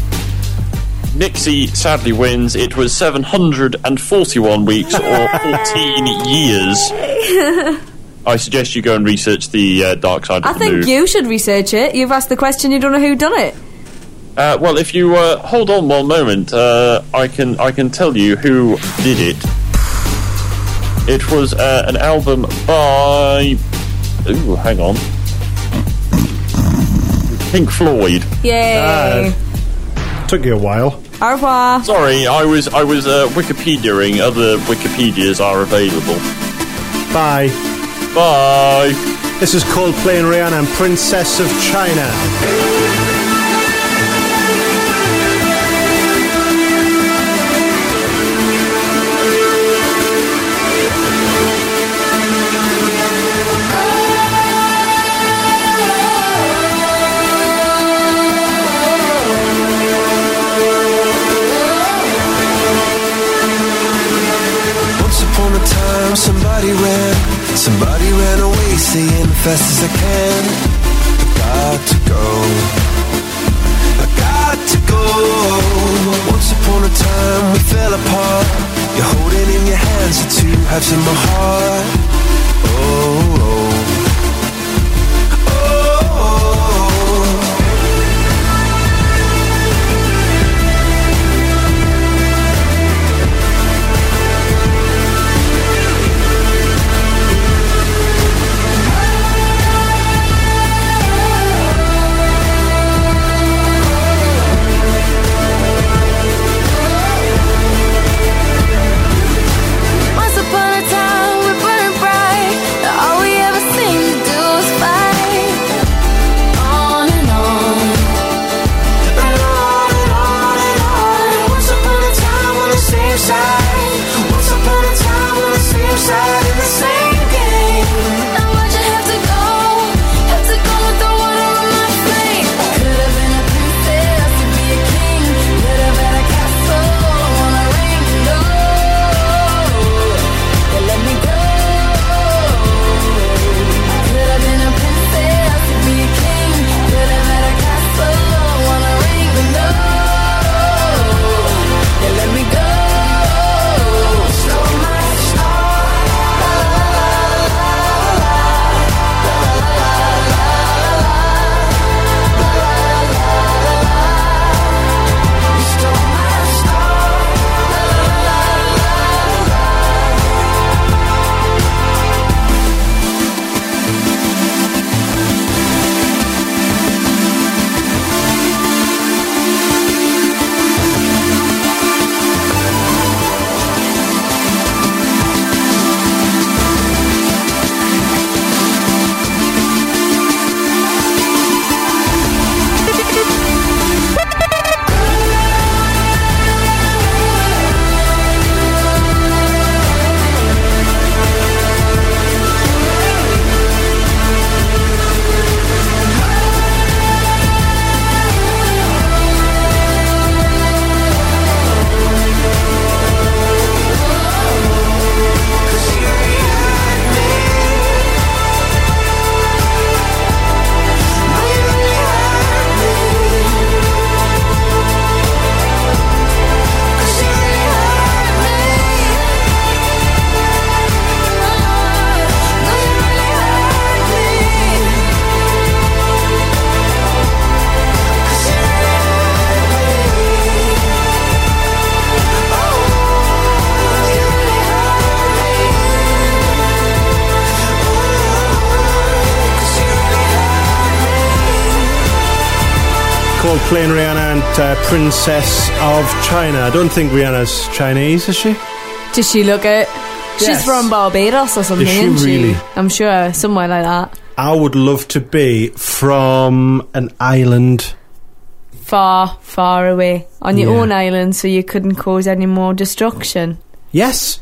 Nixie sadly wins. It was 741 weeks or 14 years. I suggest you go and research the uh, Dark Side of I the think Moon. you should research it. You've asked the question, you don't know who done it. Uh, well, if you uh, hold on one moment, uh, I can I can tell you who did it. It was uh, an album by. Ooh, hang on. Pink Floyd. Yay. Took you a while. Au revoir. Sorry, I was I was uh, Wikipediaing. Other Wikipedias are available. Bye. Bye. This is Coldplay and Rihanna and Princess of China. Somebody ran away, saying fast as I can. I got to go. I got to go. Once upon a time, we fell apart. You're holding in your hands the two halves of my heart. Oh, oh. Oh, Princess of China. I don't think Rihanna's Chinese, is she? Does she look it? She's Yes. from Barbados or something, Is she isn't really? I'm sure, somewhere like that. I would love to be from an island. Far, far away. On your Yeah. own island so you couldn't cause any more destruction. Yes.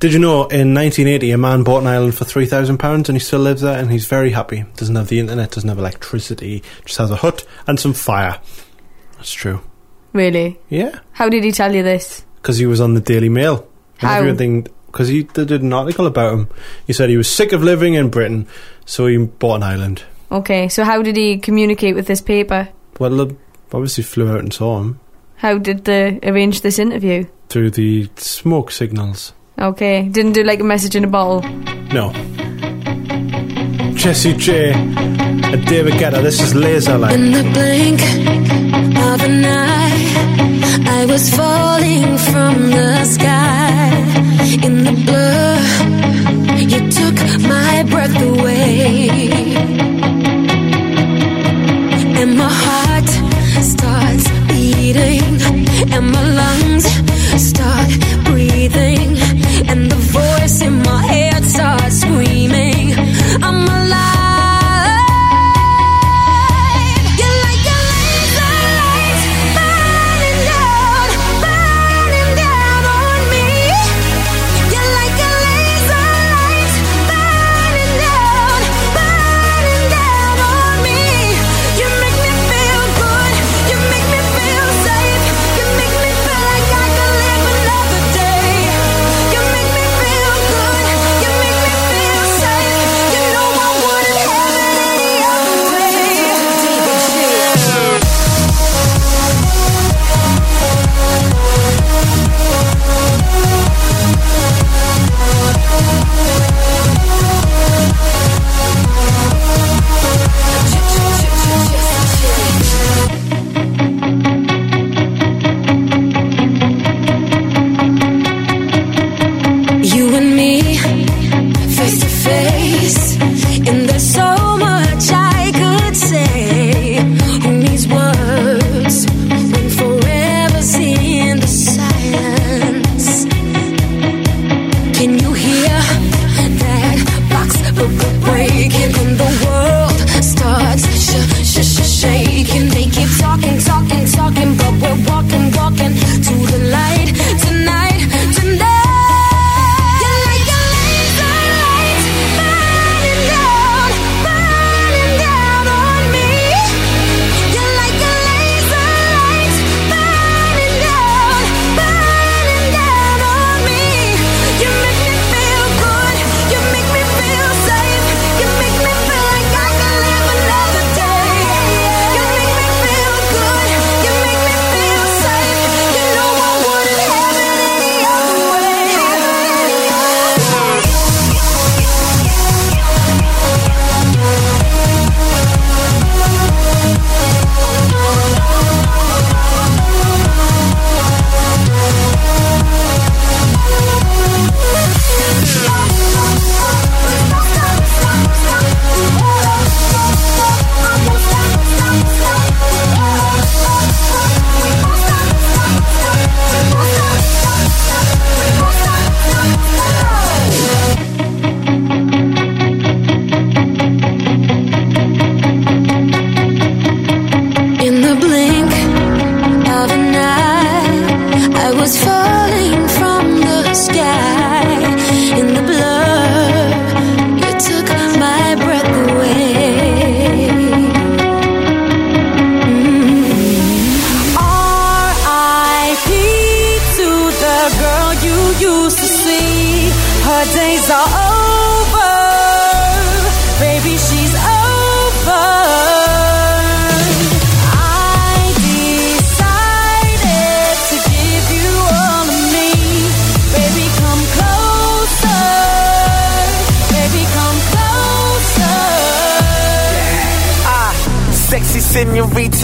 Did you know in 1980 a man bought an island for £3,000 and he still lives there and he's very happy. Doesn't have the internet, doesn't have electricity, just has a hut and some fire. That's true. Really? Yeah. How did he tell you this? Because he was on the Daily Mail. And How? everything. Because he they did an article about him. He said he was sick of living in Britain, so he bought an island. Okay, so how did he communicate with this paper? Well, obviously flew out and saw him How did they arrange this interview? through the smoke signals. Okay, didn't do like a message in a bottle. No. Jessie J David Guetta, this is Laser Light. In the blink of an eye, I was falling from the sky. In the blur, you took my breath away.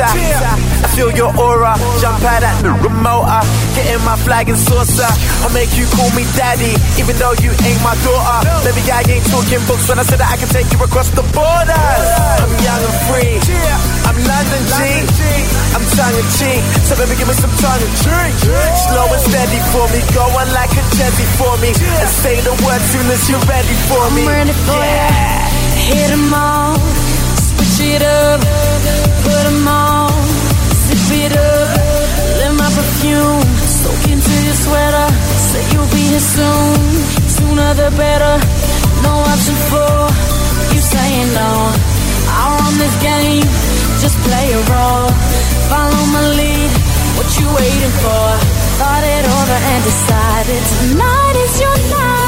I feel your aura, jump out at the remote. Getting my flag and saucer. I'll make you call me daddy, even though you ain't my daughter. Baby, I ain't talking books when I said that I can take you across the borders. I'm young and free. I'm London G. I'm tongue in cheek, so baby, give me some tongue and cheek. Slow and steady for me, go on like a jetty for me, and say the word soon as you're ready for me. I'm ready for ya. Hit 'em all, switch it up, put 'em on, zip it up, let my perfume soak into your sweater. Say you'll be here soon, sooner the better. No option for you saying no. I run this game, just play a role. Follow my lead, what you waiting for? Thought it over and decided tonight is your night.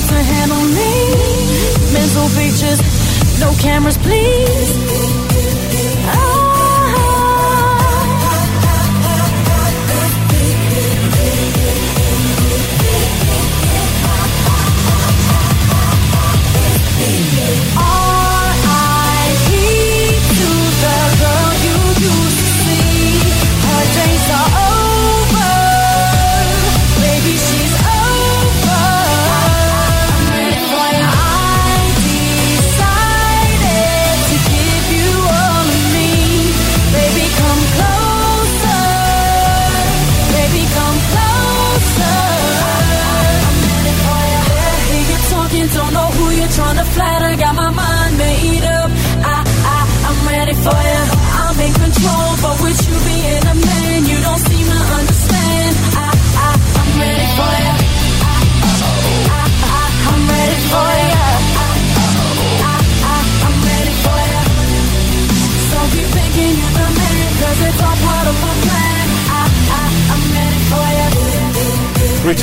be to handle me. Mental pictures, no cameras, please.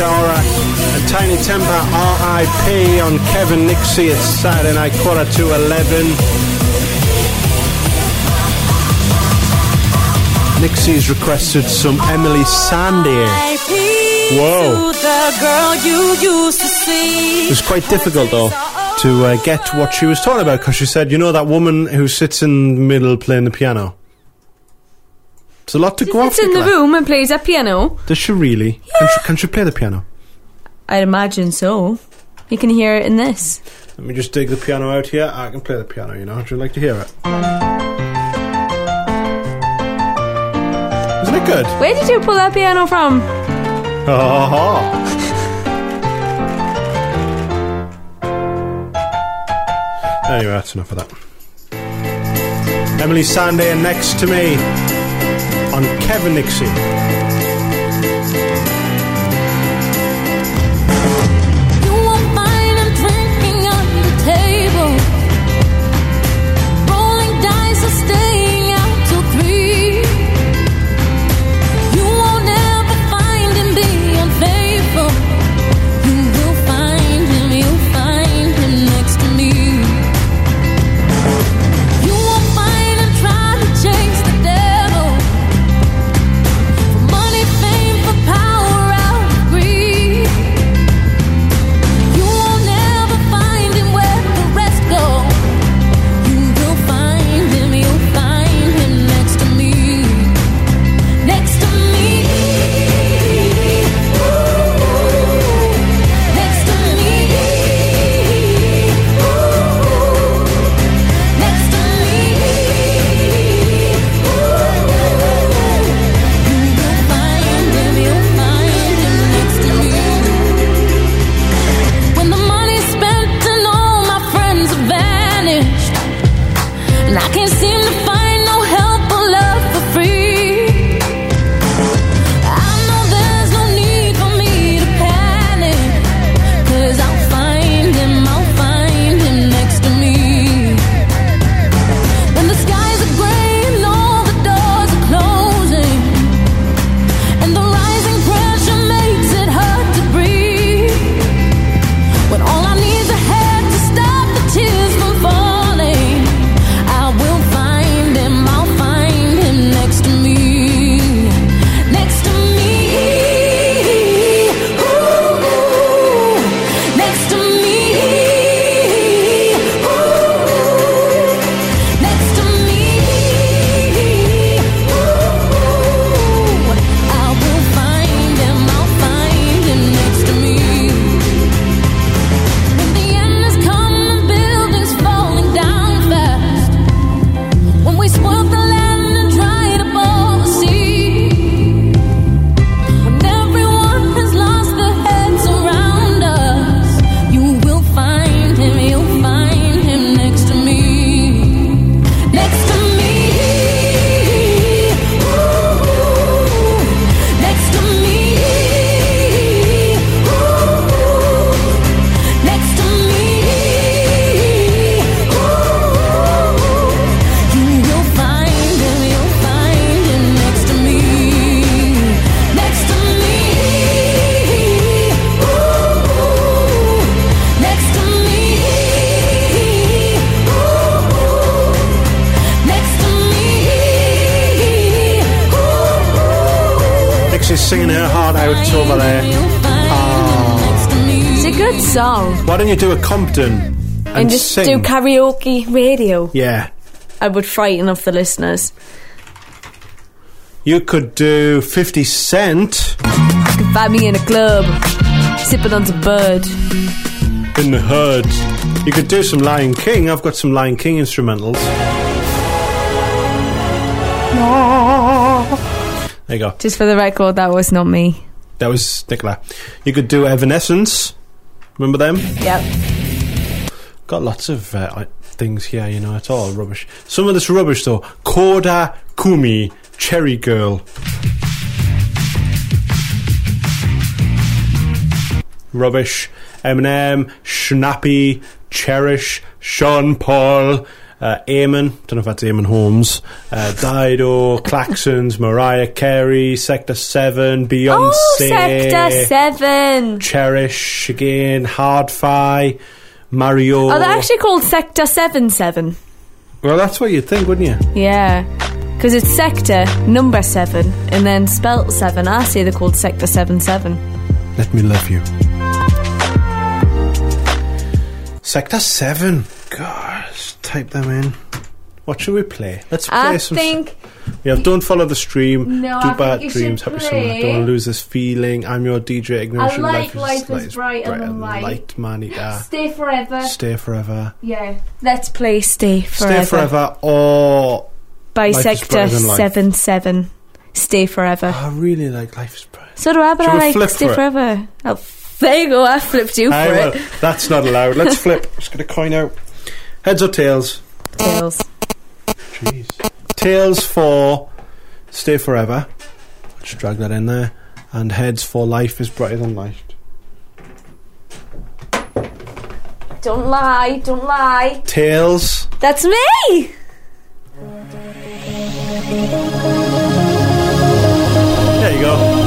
Ora and Tinie Tempah RIP on Kevin Nixie. It's Saturday night, quarter to 11. Nixie's requested some Emeli Sandé. Whoa. It was quite difficult though to uh, get what she was talking about because she said, you know, that woman who sits in the middle playing the piano. It's a lot to go off. In the Nicola. room and plays a piano. Does she really? Can, she, can she play the piano? I'd imagine so. You can hear it in this. Let me just dig the piano out here. I can play the piano, you know. Would you like to hear it? Isn't it good? Where did you pull that piano from? Oh. Anyway, that's enough of that. Emeli Sandé next to me on Kevin Nixie. Singing her heart out over there. Ah. It's a good song. Why don't you do a Compton and, And, just sing? do karaoke radio. yeah. I would frighten off the listeners. You could do 50 Cent You can find me in a club, sipping on some bud. in the hood. You could do some Lion King. I've got some Lion King instrumentals. There you go. Just for the record, that was not me. That was Nicola. You could do Evanescence. Remember them? Yep. Got lots of uh, things here, you know, it's all rubbish. Some of this rubbish, though. Koda Kumi, Cherry Girl. Rubbish. Eminem, Schnappi, Cherish, Sean Paul, uh, Eamon, don't know if that's Eamonn Holmes, uh, Dido, Klaxons, Mariah Carey, Sector 7, Beyonce. Oh, Sector 7. Cherish again, Hard-Fi, Mario. Oh, they're actually called Sector 7 7. well, that's what you'd think, wouldn't you? Yeah. Because it's Sector number 7 and then spelt 7. I say they're called Sector 7 7. Let me love you. Sector 7. Gosh, type them in. What should we play? Let's play I some. think. Yeah, don't follow the stream. No, Do I bad think you dreams. should Happy summer. Don't lose this feeling. I'm your DJ. Ignition. like life Life is, is is Brighter brighter Than Light. light, Manica. Stay forever. Stay forever. Yeah. Let's play Stay Forever. Stay forever or By Life is Sector Brighter 7 7. Stay Forever. I really like Life is Bright. So do I, but Should I like flip Stay for? Forever. Oh, there you go. I flipped you for will. it. That's not allowed. Let's flip. Just get a coin out. Heads or tails? Tails. Jeez. Tails for Stay Forever. Just drag that in there. And heads for Life is Brighter Than Light. Don't lie. Don't lie. Tails. That's me. There you go.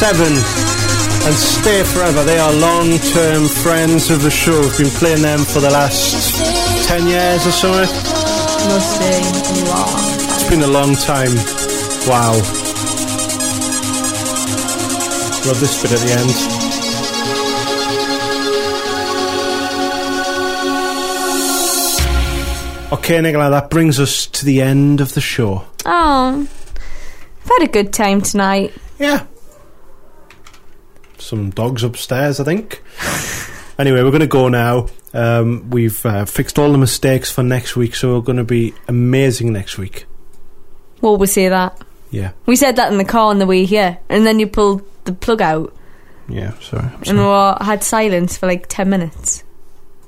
7 and Stay Forever. They are long term friends of the show. We've been playing them for the last 10 years or something. Must be long. It's been a long time. Wow. Love this bit at the end. Okay, Nicola, that brings us to the end of the show. Oh, I've had a good time tonight. Yeah. Dogs upstairs, I think. anyway, we're going to go now. Um, we've uh, fixed all the mistakes for next week, so we're going to be amazing next week. Well, we say that. Yeah, We said that in the car on the way here, and then you pulled the plug out, yeah, sorry. I'm and we all had silence for like 10 minutes.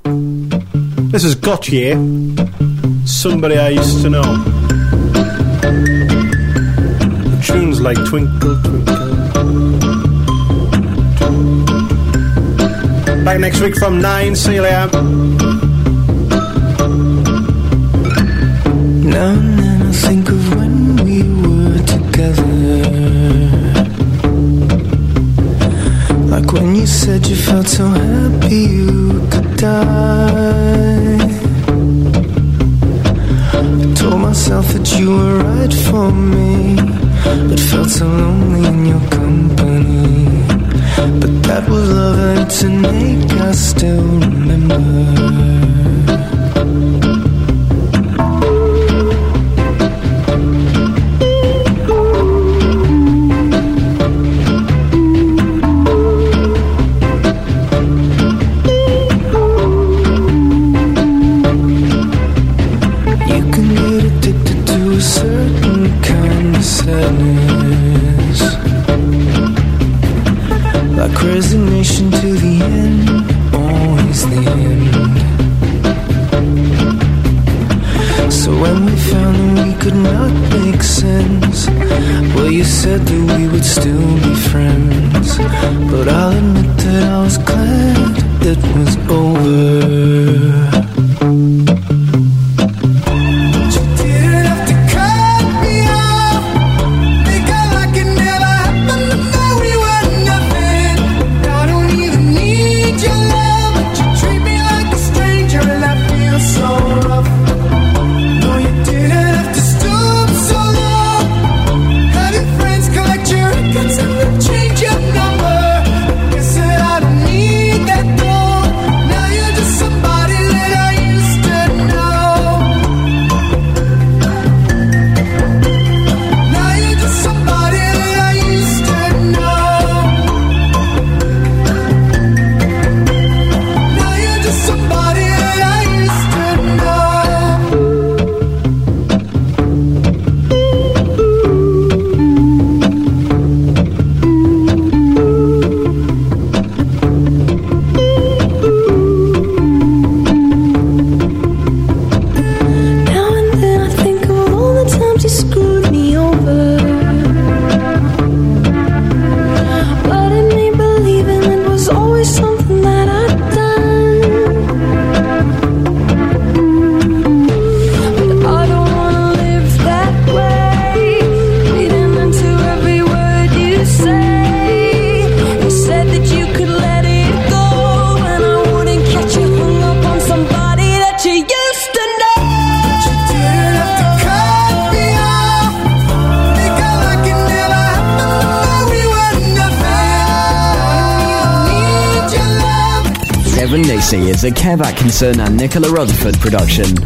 This is Gotye, somebody I used to know. The tune's like Twinkle, Twinkle. Back next week from 9. See you later.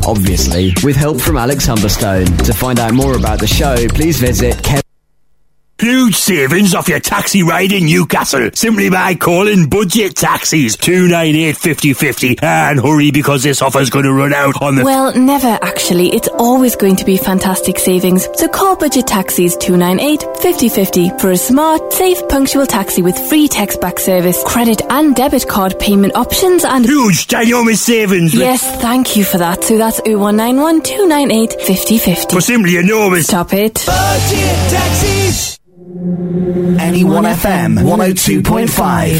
Obviously, with help from Alex Humberstone. To find out more about the show, please visit. Huge savings off your taxi ride in Newcastle simply by calling Budget Taxis 298 50 50 and hurry because this offer's going to run out on the Well, never actually. It's always going to be fantastic savings. So call Budget Taxis 298 5050 for a smart, safe, punctual taxi with free text back service, credit and debit card payment options and huge ginormous savings. Yes, thank you for that. So that's 0191 298 5050. For simply enormous. Stop it. Budget Taxis. NE1 FM 102.5.